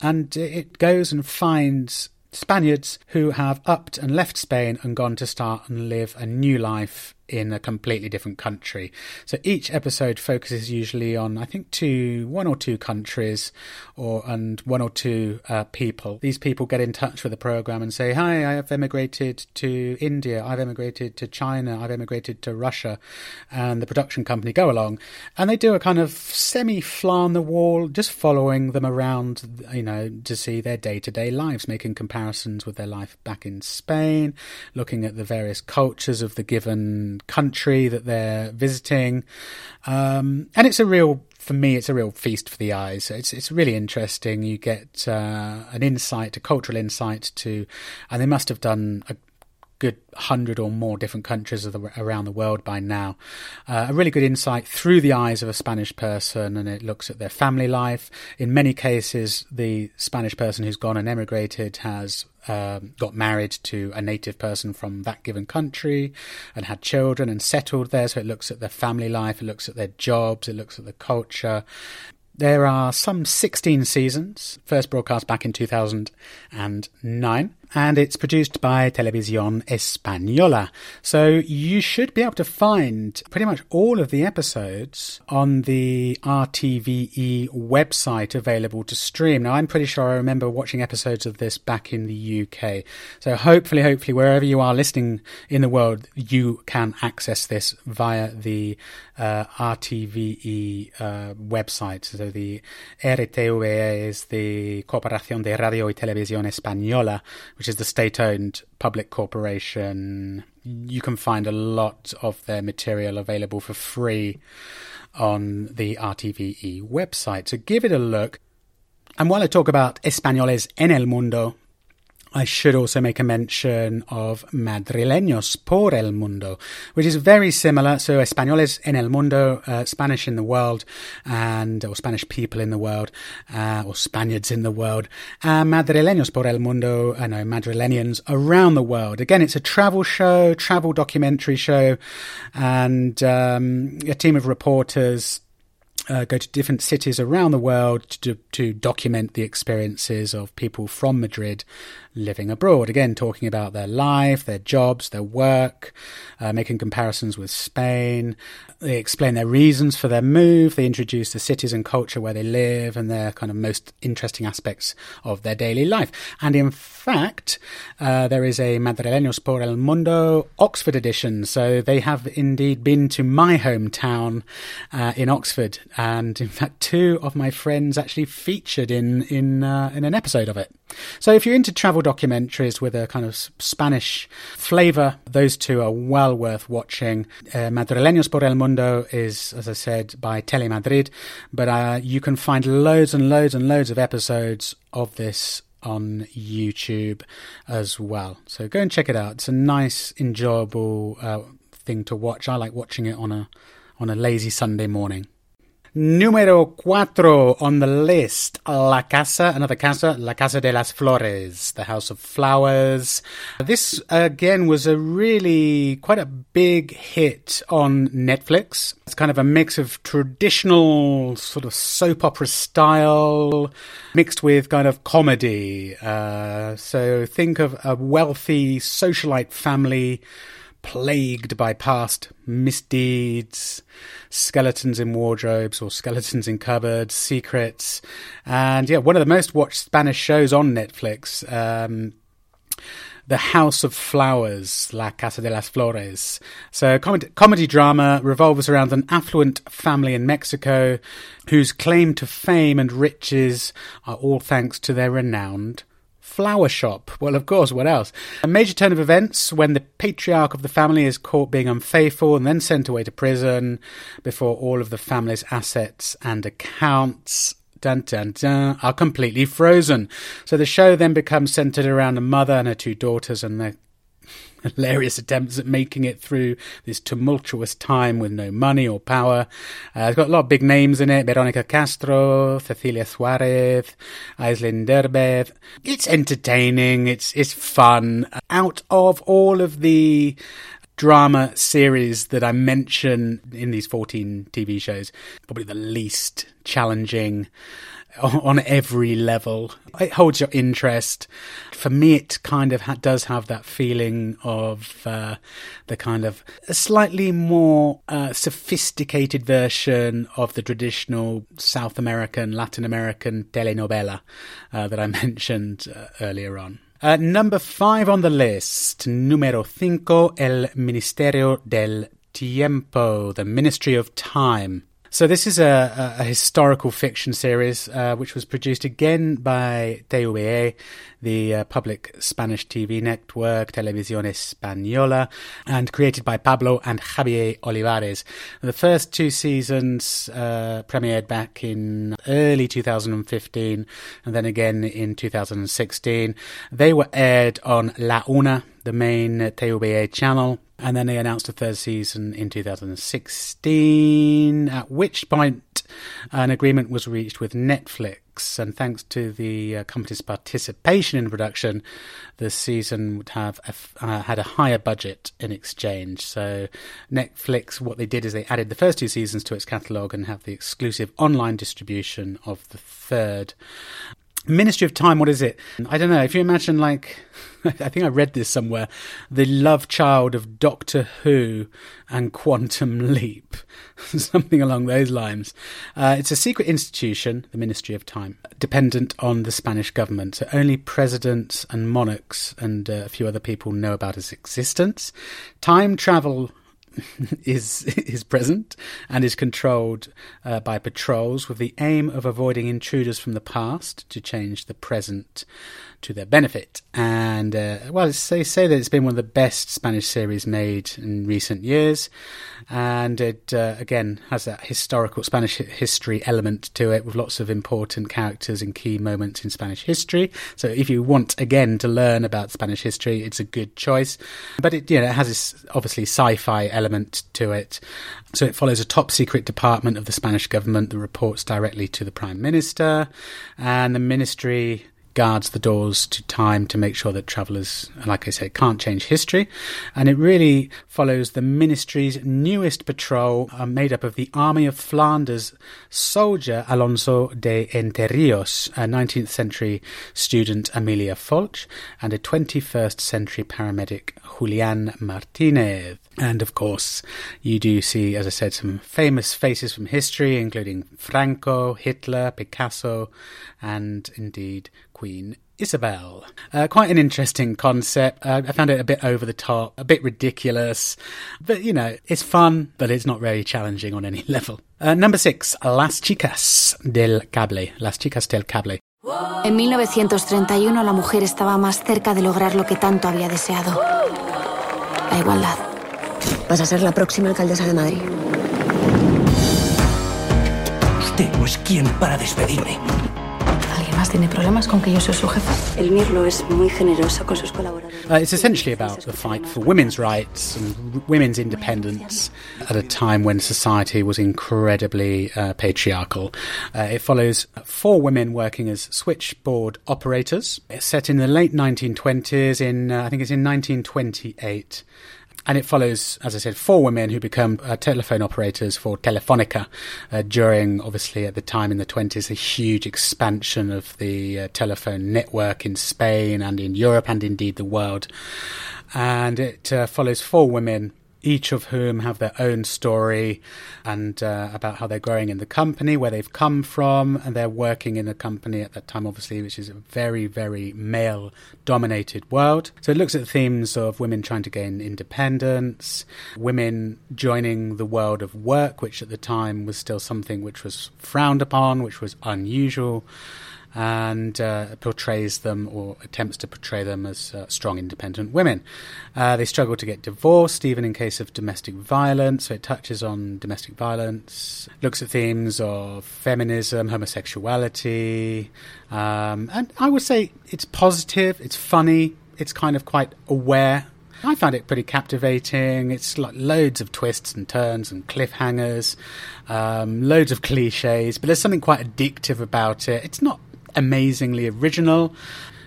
and it goes and finds Spaniards who have upped and left Spain and gone to start and live a new life in a completely different country. So each episode focuses usually on, I think, two, one or two countries, or and one or two uh, people. These people get in touch with the program and say, "Hi, I have emigrated to India. I've emigrated to China. I've emigrated to Russia," and the production company go along and they do a kind of semi-fly on the wall, just following them around, you know, to see their day-to-day lives, making comparisons with their life back in Spain, looking at the various cultures of the given country that they're visiting. Um, and it's a real, for me, it's a real feast for the eyes. It's it's really interesting. You get uh, an insight, a cultural insight to, and they must have done a good hundred or more different countries the, around the world by now. Uh, a really good insight through the eyes of a Spanish person, and it looks at their family life. In many cases, the Spanish person who's gone and emigrated has um, got married to a native person from that given country and had children and settled there. So it looks at their family life, it looks at their jobs, it looks at the culture. There are some 16 seasons, first broadcast back in 2009 and it's produced by Televisión Española. So you should be able to find pretty much all of the episodes on the RTVE website available to stream. Now, I'm pretty sure I remember watching episodes of this back in the UK. So hopefully, hopefully, wherever you are listening in the world, you can access this via the uh, RTVE uh, website. So the RTVE is the Corporación de Radio y Televisión Española, which is the state owned public corporation you can find a lot of their material available for free on the RTVE website. So give it a look. And while I talk about Españoles en el Mundo, I should also make a mention of Madrileños por el Mundo, which is very similar. So, Españoles en el Mundo, uh, Spanish in the world, and or Spanish people in the world, uh, or Spaniards in the world. Uh, Madrileños por el Mundo, I know Madrileñans around the world. Again, it's a travel show, travel documentary show, and um, a team of reporters uh, go to different cities around the world to, to document the experiences of people from Madrid living abroad. Again, talking about their life, their jobs, their work, uh, making comparisons with Spain. They explain their reasons for their move. They introduce the cities and culture where they live and their kind of most interesting aspects of their daily life. And in fact, uh, there is a Madrileños por el Mundo Oxford edition. So they have indeed been to my hometown uh, in Oxford. And in fact, two of my friends actually featured in, in, uh, in an episode of it. So if you're into travel documentaries with a kind of Spanish flavour, those two are well worth watching. Uh, Madrileños por el Mundo is, as I said, by Telemadrid, but uh, you can find loads and loads and loads of episodes of this on YouTube as well. So go and check it out. It's a nice, enjoyable uh, thing to watch. I like watching it on a on a lazy Sunday morning. Número cuatro on the list, La Casa, another casa, La Casa de las Flores, the House of Flowers. This, again, was a really quite a big hit on Netflix. It's kind of a mix of traditional sort of soap opera style mixed with kind of comedy. Uh, so think of a wealthy socialite family plagued by past misdeeds, skeletons in wardrobes or skeletons in cupboards, secrets, and yeah, one of the most watched Spanish shows on Netflix. Um, the House of Flowers, La Casa de las Flores. So, comedy, comedy drama revolves around an affluent family in Mexico whose claim to fame and riches are all thanks to their renowned flower shop. Well, of course, what else? A major turn of events when the patriarch of the family is caught being unfaithful and then sent away to prison before all of the family's assets and accounts. Dun, dun, dun, are completely frozen. So the show then becomes centered around a mother and her two daughters and their hilarious attempts at making it through this tumultuous time with no money or power. Uh, it's got a lot of big names in it. Veronica Castro, Cecilia Suarez, Aislinn Derbez. It's entertaining. It's, it's fun. Out of all of the drama series that I mention in these 14 TV shows, probably the least challenging on every level. It holds your interest. For me, it kind of ha- does have that feeling of uh, the kind of slightly more uh, sophisticated version of the traditional South American, Latin American telenovela uh, that I mentioned uh, earlier on. Uh, number five on the list, numero cinco, El Ministerio del Tiempo, the Ministry of Time. So this is a, a historical fiction series uh, which was produced again by TVE, the uh, public Spanish TV network Televisión Española, and created by Pablo and Javier Olivares. The first two seasons uh, premiered back in early 2015, and then again in 2016. They were aired on La Una, the main TVE channel and then they announced a third season in 2016, at which point an agreement was reached with Netflix. And thanks to the uh, company's participation in production, the season would have uh, had a higher budget in exchange. So, Netflix, what they did is they added the first two seasons to its catalogue and have the exclusive online distribution of the third. Ministry of Time, what is it? I don't know. If you imagine, like, I think I read this somewhere, the love child of Doctor Who and Quantum Leap, something along those lines. Uh, it's a secret institution, the Ministry of Time, dependent on the Spanish government. So only presidents and monarchs and uh, a few other people know about its existence. Time travel is is present and is controlled uh, by patrols with the aim of avoiding intruders from the past to change the present to their benefit. And uh, well, they say that it's been one of the best Spanish series made in recent years, and it uh, again has that historical Spanish history element to it with lots of important characters and key moments in Spanish history. So if you want again to learn about Spanish history, it's a good choice. But it you know it has this obviously sci-fi element to it. So it follows a top secret department of the Spanish government that reports directly to the prime minister, and the ministry guards the doors to time to make sure that travellers, like I say, can't change history. And it really follows the ministry's newest patrol, uh, made up of the Army of Flanders soldier Alonso de Entrerríos, a 19th century student Amelia Folch, and a 21st century paramedic Julian Martinez. And of course, you do see, as I said, some famous faces from history, including Franco, Hitler, Picasso, and indeed Queen Isabel. Uh, quite an interesting concept. Uh, I found it a bit over the top, a bit ridiculous, but you know, it's fun, but it's not very challenging on any level. Uh, number six, Las Chicas del Cable. Las Chicas del Cable. En 1931 la mujer estaba más cerca de lograr lo que tanto había deseado. La igualdad. Vas a ser la próxima alcaldesa de Madrid. Usted no es quien para despedirme. ¿Alguien más tiene problemas con que yo soy su jefe? El Mirlo es muy generoso con sus colaboradores. Uh, it's essentially about the fight for women's rights and women's independence at a time when society was incredibly uh, patriarchal. Uh, it follows four women working as switchboard operators. It's set in the late 1920s. In uh, I think it's in 1928. And it follows, as I said, four women who become uh, telephone operators for Telefonica uh, during, obviously, at the time in the 20s, a huge expansion of the uh, telephone network in Spain and in Europe and indeed the world. And it uh, follows four women each of whom have their own story and uh, about how they're growing in the company, where they've come from, and they're working in a company at that time, obviously, which is a very, very male dominated world. So it looks at the themes of women trying to gain independence, women joining the world of work, which at the time was still something which was frowned upon, which was unusual and uh, portrays them or attempts to portray them as uh, strong, independent women. Uh, they struggle to get divorced, even in case of domestic violence. So it touches on domestic violence, looks at themes of feminism, homosexuality, um, and I would say it's positive, it's funny, it's kind of quite aware. I found it pretty captivating. It's like loads of twists and turns and cliffhangers, um, loads of cliches, but there's something quite addictive about it. It's not amazingly original.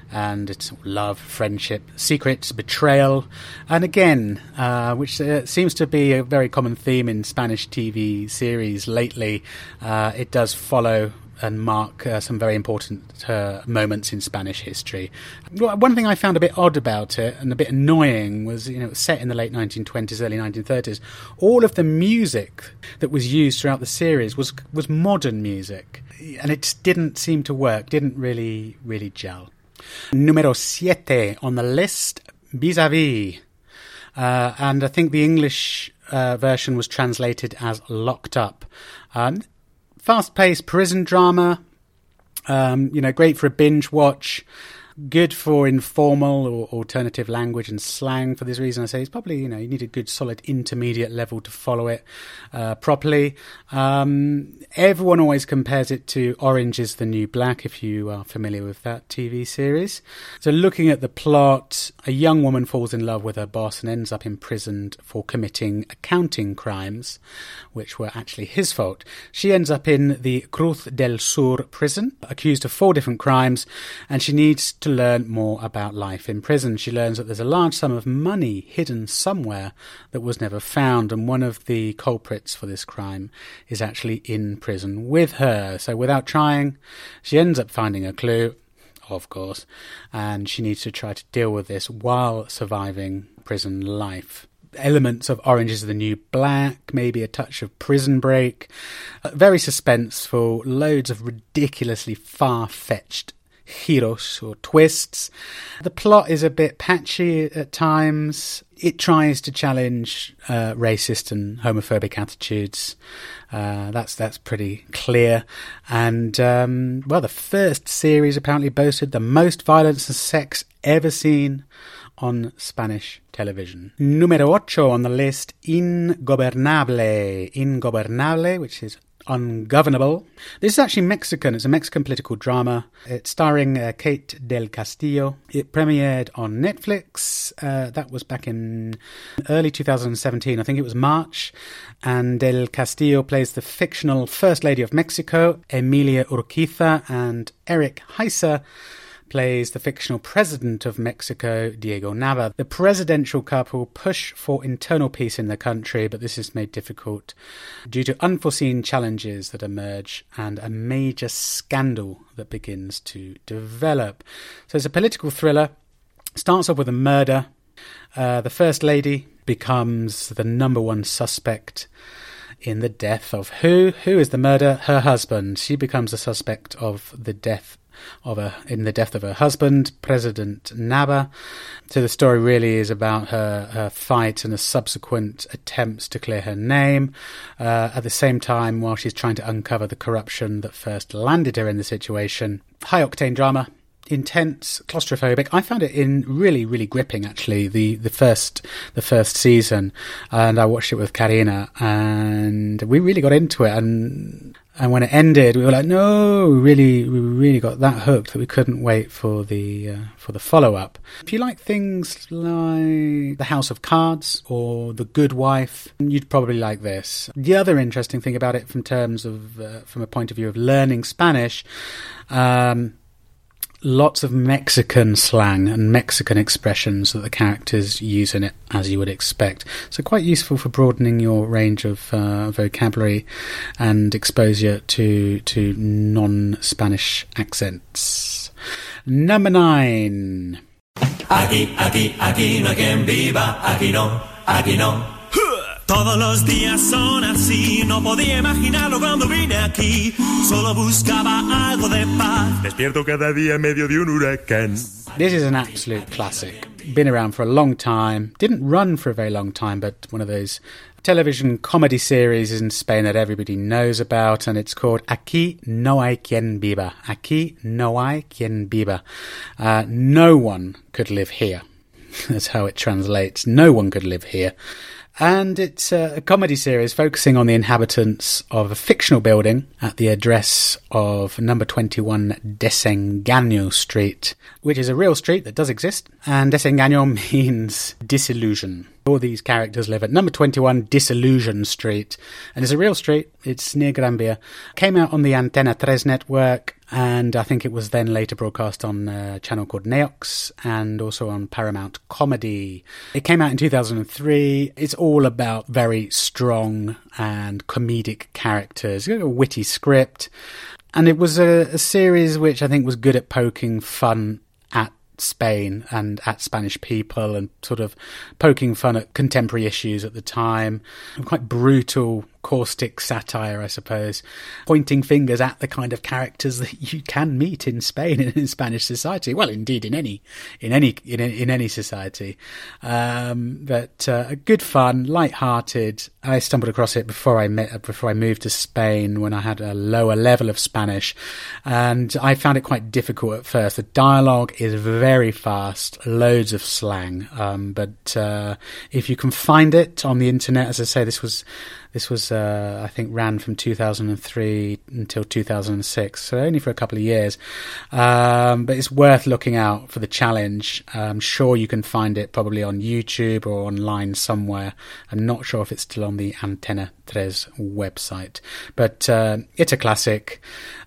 And it's love, friendship, secrets, betrayal, and again, uh, which uh, seems to be a very common theme in Spanish TV series lately. Uh, it does follow and mark uh, some very important uh, moments in Spanish history. One thing I found a bit odd about it and a bit annoying was, you know, it was set in the late 1920s, early 1930s. All of the music that was used throughout the series was was modern music, and it didn't seem to work. Didn't really really gel. Numero siete on the list, vis-a-vis. Uh, and I think the English uh, version was translated as Locked Up. Um, fast paced prison drama, um, you know, great for a binge watch, good for informal or alternative language and slang. For this reason, I say it's probably, you know, you need a good solid intermediate level to follow it uh, properly. Um, everyone always compares it to Orange is the New Black, if you are familiar with that TV series. So, looking at the plot, a young woman falls in love with her boss and ends up imprisoned for committing accounting crimes, which were actually his fault. She ends up in the Cruz del Sur prison, accused of four different crimes, and she needs to learn more about life in prison. She learns that there's a large sum of money hidden somewhere that was never found, and one of the culprits for this crime is actually in prison with her. So, without trying, she ends up finding a clue of course, and she needs to try to deal with this while surviving prison life. Elements of Orange is the New Black, maybe a touch of Prison Break, uh, very suspenseful, loads of ridiculously far fetched giros or twists. The plot is a bit patchy at times. It tries to challenge uh, racist and homophobic attitudes. Uh, that's that's pretty clear. And um, well, the first series apparently boasted the most violence and sex ever seen on Spanish television. Numero ocho on the list, Ingobernable. Ingobernable, which is Ungovernable. This is actually Mexican. It's a Mexican political drama. It's starring uh, Kate del Castillo. It premiered on Netflix. Uh, that was back in early 2017. I think it was March. And del Castillo plays the fictional First Lady of Mexico, Emilia Urquiza, and Erik Hayser plays the fictional president of Mexico, Diego Nava. The presidential couple push for internal peace in the country, but this is made difficult due to unforeseen challenges that emerge and a major scandal that begins to develop. So it's a political thriller. Starts off with a murder. Uh, the first lady becomes the number one suspect in the death of who? Who is the murder? Her husband. She becomes a suspect of the death of her in the death of her husband, President Nava. So the story really is about her, her fight and the subsequent attempts to clear her name. Uh, at the same time, while she's trying to uncover the corruption that first landed her in the situation. High octane drama, intense, claustrophobic. I found it in really, really gripping. Actually, the the first the first season, and I watched it with Karina, and we really got into it. And and when it ended, we were like, no, we really, we really got that hooked that we couldn't wait for the uh, for the follow up. If you like things like The House of Cards or The Good Wife, you'd probably like this. The other interesting thing about it, from terms of uh, from a point of view of learning Spanish. Um, lots of Mexican slang and Mexican expressions that the characters use in it, as you would expect. So, quite useful for broadening your range of uh, vocabulary and exposure to to non Spanish accents. Number nine. Aquí, aquí, aquí no hay quien viva, aquí no, aquí no. Todos los días son así, no podía imaginarlo cuando vine aquí. Solo buscaba algo de paz. Despierto cada día en medio de un huracán. This is an absolute classic. Been around for a long time. Didn't run for a very long time, but one of those television comedy series in Spain that everybody knows about, and it's called Aquí no hay quien viva. Aquí no hay quien viva. Uh, no one could live here. That's how it translates. No one could live here. And it's a comedy series focusing on the inhabitants of a fictional building at the address of number 21 Desengaño Street, which is a real street that does exist. And Desengaño means disillusion. All these characters live at number 21 Disillusion Street, and it's a real street. It's near Gran Via. Came out on the Antena 3 network, and I think it was then later broadcast on a channel called Neox and also on Paramount Comedy. It came out in 2003. It's all about very strong and comedic characters, a witty script. And it was a, a series which I think was good at poking fun at Spain and at Spanish people and sort of poking fun at contemporary issues at the time. Quite brutal caustic satire, I suppose, pointing fingers at the kind of characters that you can meet in Spain and in Spanish society. Well, indeed, in any in any in, in any society. Um, but uh, good fun, light-hearted. I stumbled across it before I met before I moved to Spain when I had a lower level of Spanish, and I found it quite difficult at first. The dialogue is very fast, loads of slang. Um, but uh, if you can find it on the internet, as I say, this was this was, uh, I think, ran from 2003 until 2006, so only for a couple of years. Um, but it's worth looking out for the challenge. I'm sure you can find it probably on YouTube or online somewhere. I'm not sure if it's still on the Antena 3 website, but uh, it's a classic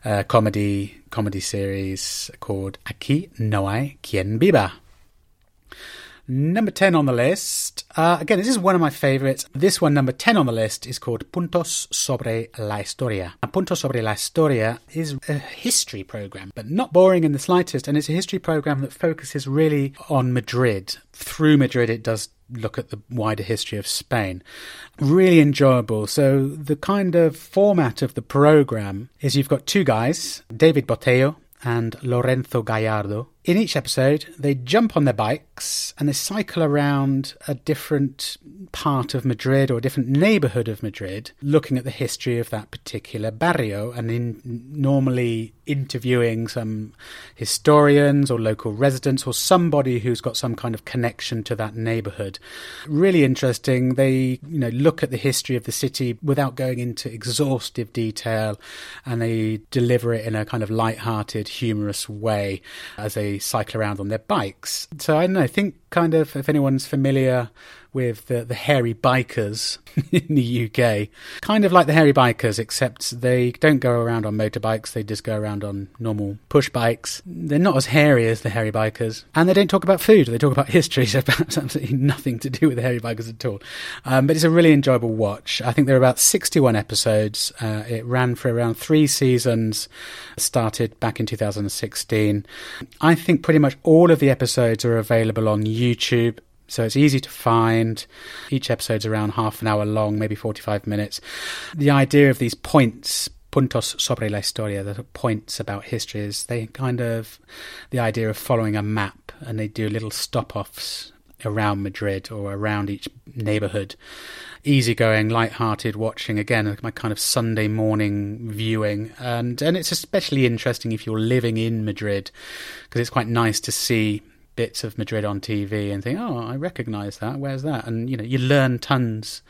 uh, comedy comedy series called Aquí no hay quien viva. Number 10 on the list. Uh, again, this is one of my favorites. This one, number 10 on the list, is called Puntos sobre la Historia. And Puntos sobre la Historia is a history program, but not boring in the slightest. And it's a history program that focuses really on Madrid. Through Madrid, it does look at the wider history of Spain. Really enjoyable. So, the kind of format of the program is you've got two guys, David Botello and Lorenzo Gallardo. In each episode, they jump on their bikes and they cycle around a different part of Madrid or a different neighborhood of Madrid, looking at the history of that particular barrio and in normally interviewing some historians or local residents or somebody who's got some kind of connection to that neighborhood. Really interesting. They, you know, look at the history of the city without going into exhaustive detail and they deliver it in a kind of light-hearted, humorous way as they cycle around on their bikes. So I don't know, think kind of if anyone's familiar with the, the hairy bikers in the UK. Kind of like the hairy bikers, except they don't go around on motorbikes, they just go around on normal push bikes. They're not as hairy as the hairy bikers. And they don't talk about food, they talk about history, so perhaps absolutely nothing to do with the hairy bikers at all. Um, but it's a really enjoyable watch. I think there are about 61 episodes. Uh, it ran for around three seasons, started back in 2016. I think pretty much all of the episodes are available on YouTube so it's easy to find. Each episode's around half an hour long, maybe 45 minutes. The idea of these points, puntos sobre la historia, the points about history, is they kind of the idea of following a map and they do little stop offs around Madrid or around each neighborhood. Easygoing, light-hearted watching again, my kind of Sunday morning viewing, and and it's especially interesting if you're living in Madrid because it's quite nice to see bits of Madrid on TV and think, oh, I recognise that. Where's that? And you know, you learn tons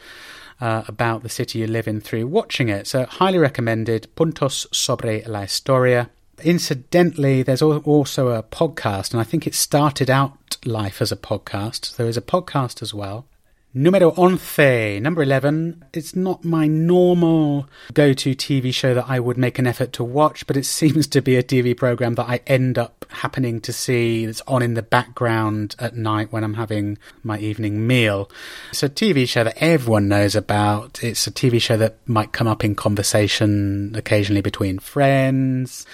uh, about the city you live in through watching it. So, highly recommended. Puntos sobre la historia. Incidentally, there's also a podcast, and I think it started out life as a podcast. There is a podcast as well. Numero once, number 11. It's not my normal go to TV show that I would make an effort to watch, but it seems to be a TV program that I end up happening to see that's on in the background at night when I'm having my evening meal. It's a TV show that everyone knows about. It's a TV show that might come up in conversation occasionally between friends,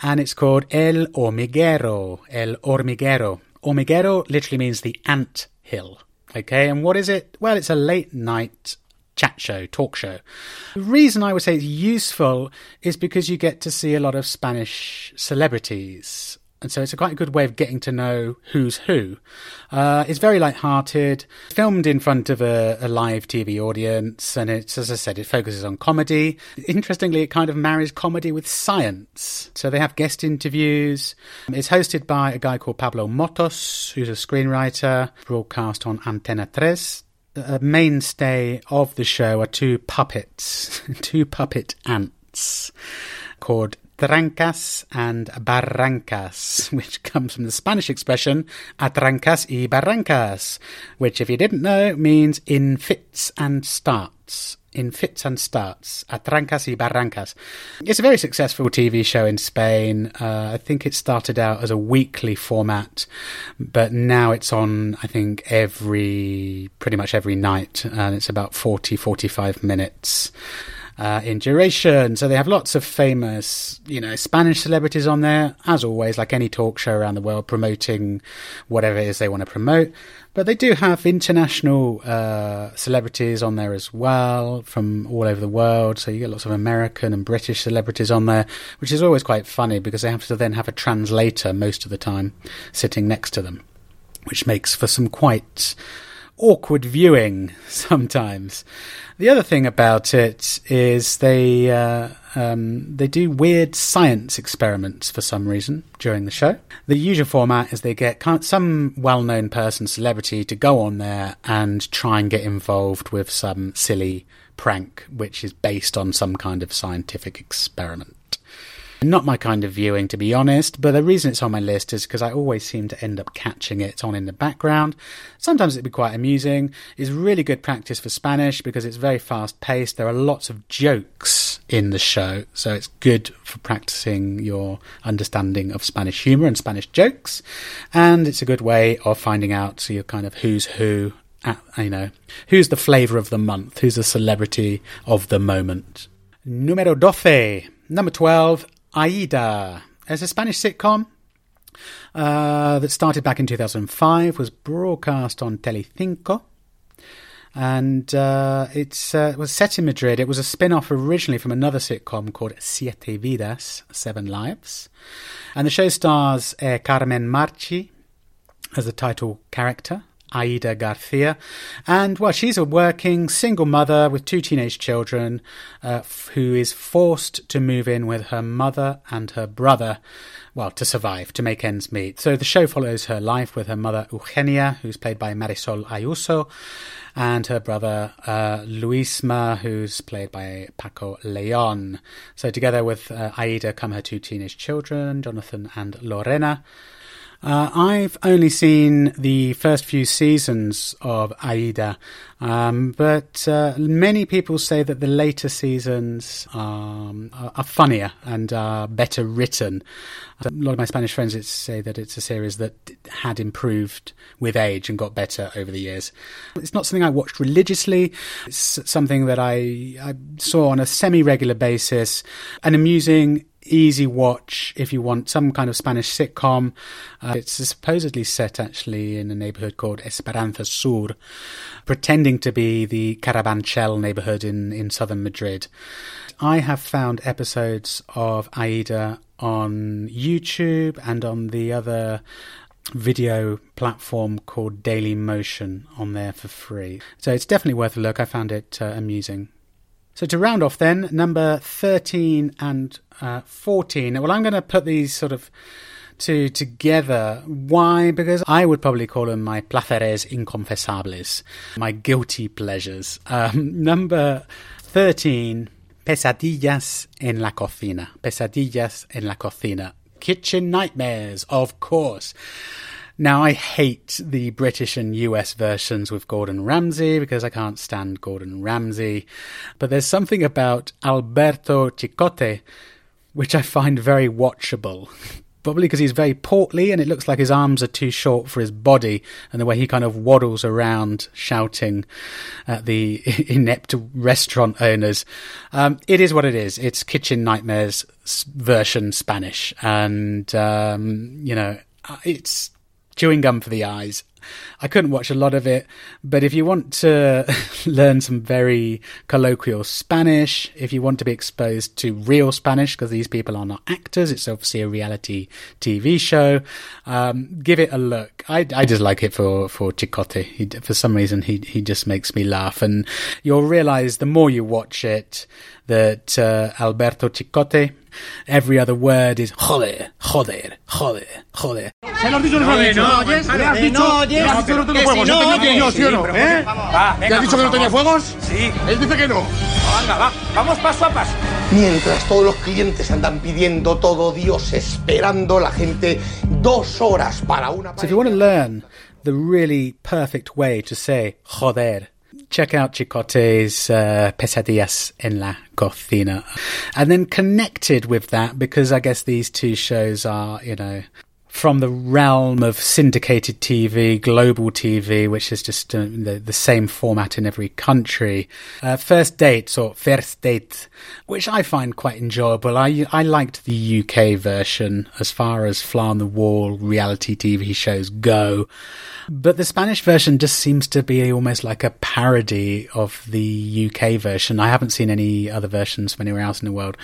and it's called El Hormiguero. El Hormiguero. Hormiguero literally means the ant hill. Okay, and what is it? Well, it's a late night chat show, talk show. The reason I would say it's useful is because you get to see a lot of Spanish celebrities. And so it's a quite a good way of getting to know who's who. Uh, it's very light-hearted, filmed in front of a, a, live TV audience, and it's, as I said, it focuses on comedy. Interestingly, it kind of marries comedy with science. So they have guest interviews. It's hosted by a guy called Pablo Motos, who's a screenwriter, broadcast on Antena Tres. A mainstay of the show are two puppets, two puppet ants called trancas and barrancas, which comes from the Spanish expression atrancas y barrancas, which, if you didn't know, means in fits and starts. In fits and starts, atrancas y barrancas. It's a very successful TV show in Spain. Uh, I think it started out as a weekly format, but now it's on, I think, every, pretty much every night, and it's about 40, 45 minutes uh, in duration. So they have lots of famous, you know, Spanish celebrities on there, as always, like any talk show around the world, promoting whatever it is they want to promote. But they do have international uh, celebrities on there as well from all over the world. So you get lots of American and British celebrities on there, which is always quite funny because they have to then have a translator most of the time sitting next to them, which makes for some quite awkward viewing sometimes. The other thing about it is they uh, um, they do weird science experiments for some reason during the show. The usual format is they get some well-known person, celebrity, to go on there and try and get involved with some silly prank, which is based on some kind of scientific experiment. Not my kind of viewing, to be honest, but the reason it's on my list is because I always seem to end up catching it on in the background. Sometimes it'd be quite amusing. It's really good practice for Spanish because it's very fast paced. There are lots of jokes in the show, so it's good for practicing your understanding of Spanish humour and Spanish jokes. And it's a good way of finding out so you're kind of who's who at, you know, who's the flavour of the month, who's the celebrity of the moment. Numero doce. Number 12, Aida. As a Spanish sitcom uh, that started back in 2005, was broadcast on Telecinco. and uh, it's uh, it was set in Madrid. It was a spin-off originally from another sitcom called Siete Vidas, Seven Lives, and the show stars uh, Carmen Machi as the title character. Aida Garcia. And, well, she's a working single mother with two teenage children uh, f- who is forced to move in with her mother and her brother, well, to survive, to make ends meet. So the show follows her life with her mother, Eugenia, who's played by Marisol Ayuso, and her brother, uh, Luisma, who's played by Paco Leon. So together with uh, Aida come her two teenage children, Jonathan and Lorena. Uh, I've only seen the first few seasons of Aida, um, but uh, many people say that the later seasons um, are, funnier and are better written. A lot of my Spanish friends say that it's a series that had improved with age and got better over the years. It's not something I watched religiously. It's something that I, I saw on a semi-regular basis, an amusing easy watch if you want some kind of Spanish sitcom. Uh, it's supposedly set actually in a neighborhood called Esperanza Sur, pretending to be the Carabanchel neighborhood in, in southern Madrid. I have found episodes of Aida on YouTube and on the other video platform called Daily Motion on there for free. So it's definitely worth a look. I found it uh, amusing. So to round off then, number 13 and uh, 14. Well, I'm going to put these sort of two together. Why? Because I would probably call them my placeres inconfesables, my guilty pleasures. Um, number 13, pesadillas en la cocina. Pesadillas en la cocina. Kitchen nightmares, of course. Now, I hate the British and US versions with Gordon Ramsay because I can't stand Gordon Ramsay. But there's something about Alberto Chicote which I find very watchable. Probably because he's very portly and it looks like his arms are too short for his body, and the way he kind of waddles around shouting at the inept restaurant owners. Um, it is what it is. It's Kitchen Nightmares version Spanish, and um, you know, it's chewing gum for the eyes. I couldn't watch a lot of it, but if you want to learn some very colloquial Spanish, if you want to be exposed to real Spanish, because these people are not actors, it's obviously a reality TV show, um, give it a look. I, I just like it for, for Chicote. He, for some reason, he, he just makes me laugh. And you'll realize the more you watch it, that uh, Alberto Chicote, every other word is joder, joder, joder, joder. Se lo has dicho no, no oyes? ¿Le has dicho, no oyes? ¿Le has dicho no tenía fuegos? No oyes? Yo, ¿sí o no? ¿Eh? ¿Le has dicho que no tenía fuegos? Sí. Él dice que no. Venga, va, vamos paso a paso. Mientras todos los clientes andan pidiendo todo, Dios esperando, la gente dos horas para una... So if you want to learn the really perfect way to say joder, check out Chicote's uh, Pesadillas en la Cocina. And then connected with that, because I guess these two shows are, you know, from the realm of syndicated TV, global TV, which is just uh, the, the, same format in every country. Uh, first dates or first date, which I find quite enjoyable. I I liked the UK version as far as fly on the wall reality TV shows go. But the Spanish version just seems to be almost like a parody of the UK version. I haven't seen any other versions from anywhere else in the world.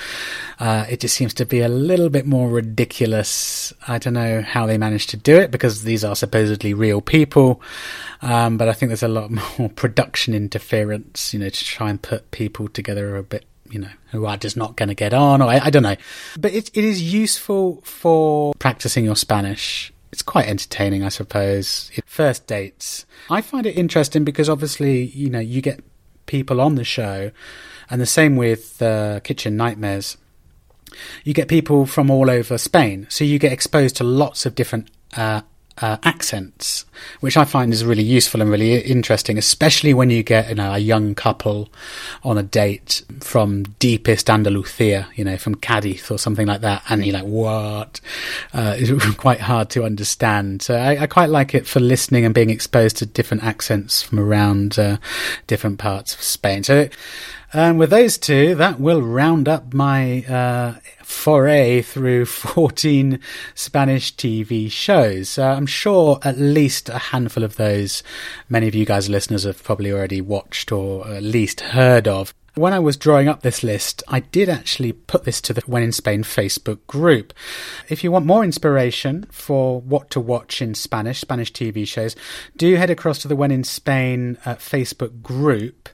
Uh, it just seems to be a little bit more ridiculous. I don't know how they managed to do it because these are supposedly real people. Um, but I think there's a lot more production interference, you know, to try and put people together a bit you know, who are just not going to get on, or I, I, don't know. But it, it is useful for practicing your Spanish it's quite entertaining, I suppose. First dates. I find it interesting because obviously, you know, you get people on the show, and the same with uh, Kitchen Nightmares. You get people from all over Spain, so you get exposed to lots of different uh, uh, accents, which I find is really useful and really interesting, especially when you get you know a young couple on a date from deepest Andalusia, you know, from Cadiz or something like that, and you're like, what? Uh, it's quite hard to understand. So I, I, quite like it for listening and being exposed to different accents from around uh, different parts of Spain. So And with those two, that will round up my uh, foray through 14 Spanish TV shows. Uh, I'm sure at least a handful of those, many of you guys listeners have probably already watched or at least heard of. When I was drawing up this list, I did actually put this to the When in Spain Facebook group. If you want more inspiration for what to watch in Spanish, Spanish TV shows, do head across to the When in Spain uh, Facebook group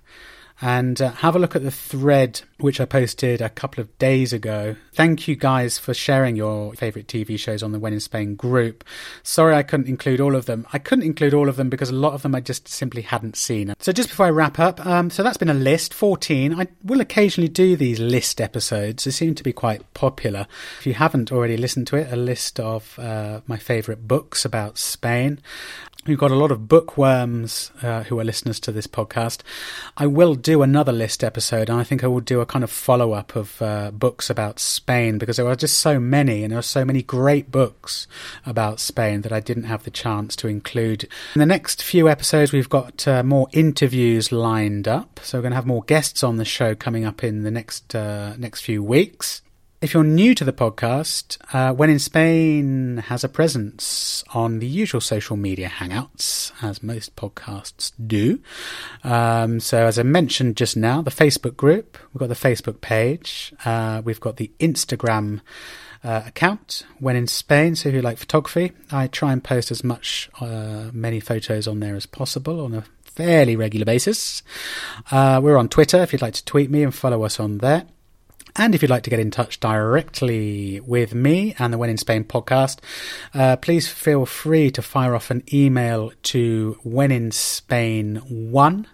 and uh, have a look at the thread which I posted a couple of days ago. Thank you guys for sharing your favourite TV shows on the When in Spain group. Sorry I couldn't include all of them. I couldn't include all of them because a lot of them I just simply hadn't seen. So just before I wrap up, um, so that's been a list, 14. I will occasionally do these list episodes. They seem to be quite popular. If you haven't already listened to it, a list of uh, my favourite books about Spain. We've got a lot of bookworms uh, who are listeners to this podcast. I will do another list episode, and I think I will do a kind of follow up of uh, books about Spain because there are just so many, and there are so many great books about Spain that I didn't have the chance to include. In the next few episodes, we've got uh, more interviews lined up, so we're going to have more guests on the show coming up in the next uh, next few weeks. If you're new to the podcast, uh, When in Spain has a presence on the usual social media hangouts, as most podcasts do. Um, so, as I mentioned just now, the Facebook group, we've got the Facebook page, uh, we've got the Instagram uh, account when in Spain. So, if you like photography, I try and post as much, uh, many photos on there as possible on a fairly regular basis. Uh, we're on Twitter if you'd like to tweet me and follow us on there. And if you'd like to get in touch directly with me and the When in Spain podcast, uh, please feel free to fire off an email to wheninspain1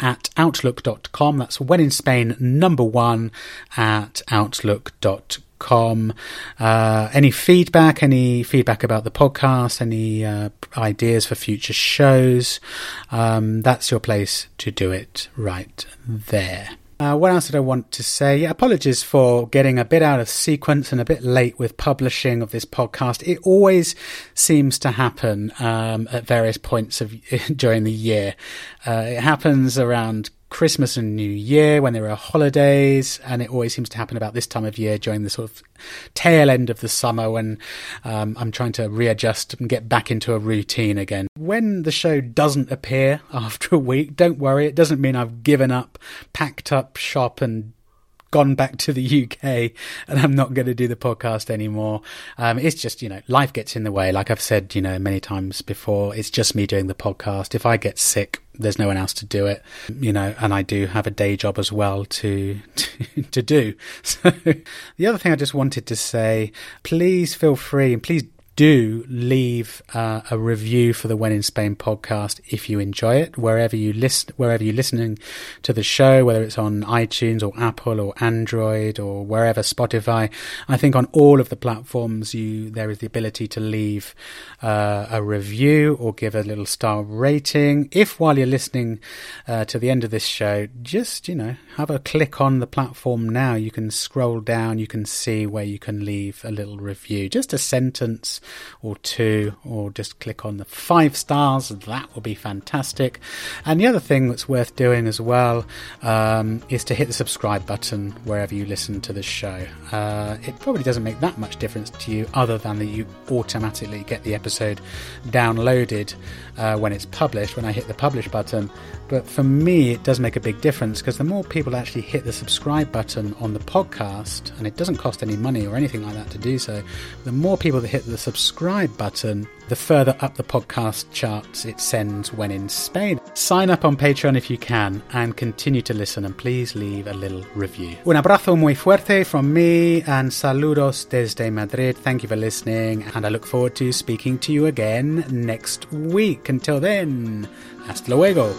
at outlook.com. That's when in Spain number one at outlook.com. Uh, any feedback, any feedback about the podcast, any uh, ideas for future shows, um, that's your place to do it right there. Uh, what else did I want to say? Yeah, apologies for getting a bit out of sequence and a bit late with publishing of this podcast. It always seems to happen um, at various points of during the year. Uh, it happens around Christmas and New Year when there are holidays, and it always seems to happen about this time of year during the sort of tail end of the summer when um, I'm trying to readjust and get back into a routine again. When the show doesn't appear after a week, don't worry, it doesn't mean I've given up, packed up shop, and gone back to the UK and I'm not going to do the podcast anymore. Um, it's just, you know, life gets in the way. Like I've said, you know, many times before, it's just me doing the podcast. If I get sick, there's no one else to do it, you know, and I do have a day job as well to, to, to do. So the other thing I just wanted to say, please feel free and please do leave uh, a review for the When in Spain podcast if you enjoy it, wherever you listen, wherever you're listening to the show, whether it's on iTunes or Apple or Android or wherever Spotify. I think on all of the platforms, you there is the ability to leave uh, a review or give a little star rating. If while you're listening uh, to the end of this show, just you know have a click on the platform now. You can scroll down, you can see where you can leave a little review, just a sentence or two, or just click on the five stars. That will be fantastic. And the other thing that's worth doing as well um, is to hit the subscribe button wherever you listen to the show. Uh, it probably doesn't make that much difference to you, other than that you automatically get the episode downloaded uh, when it's published, when I hit the publish button. But for me, it does make a big difference because the more people actually hit the subscribe button on the podcast, and it doesn't cost any money or anything like that to do so, the more people that hit the subscribe button, the further up the podcast charts it sends when in Spain. Sign up on Patreon if you can and continue to listen and please leave a little review. Un abrazo muy fuerte from me and saludos desde Madrid. Thank you for listening and I look forward to speaking to you again next week. Until then, hasta luego.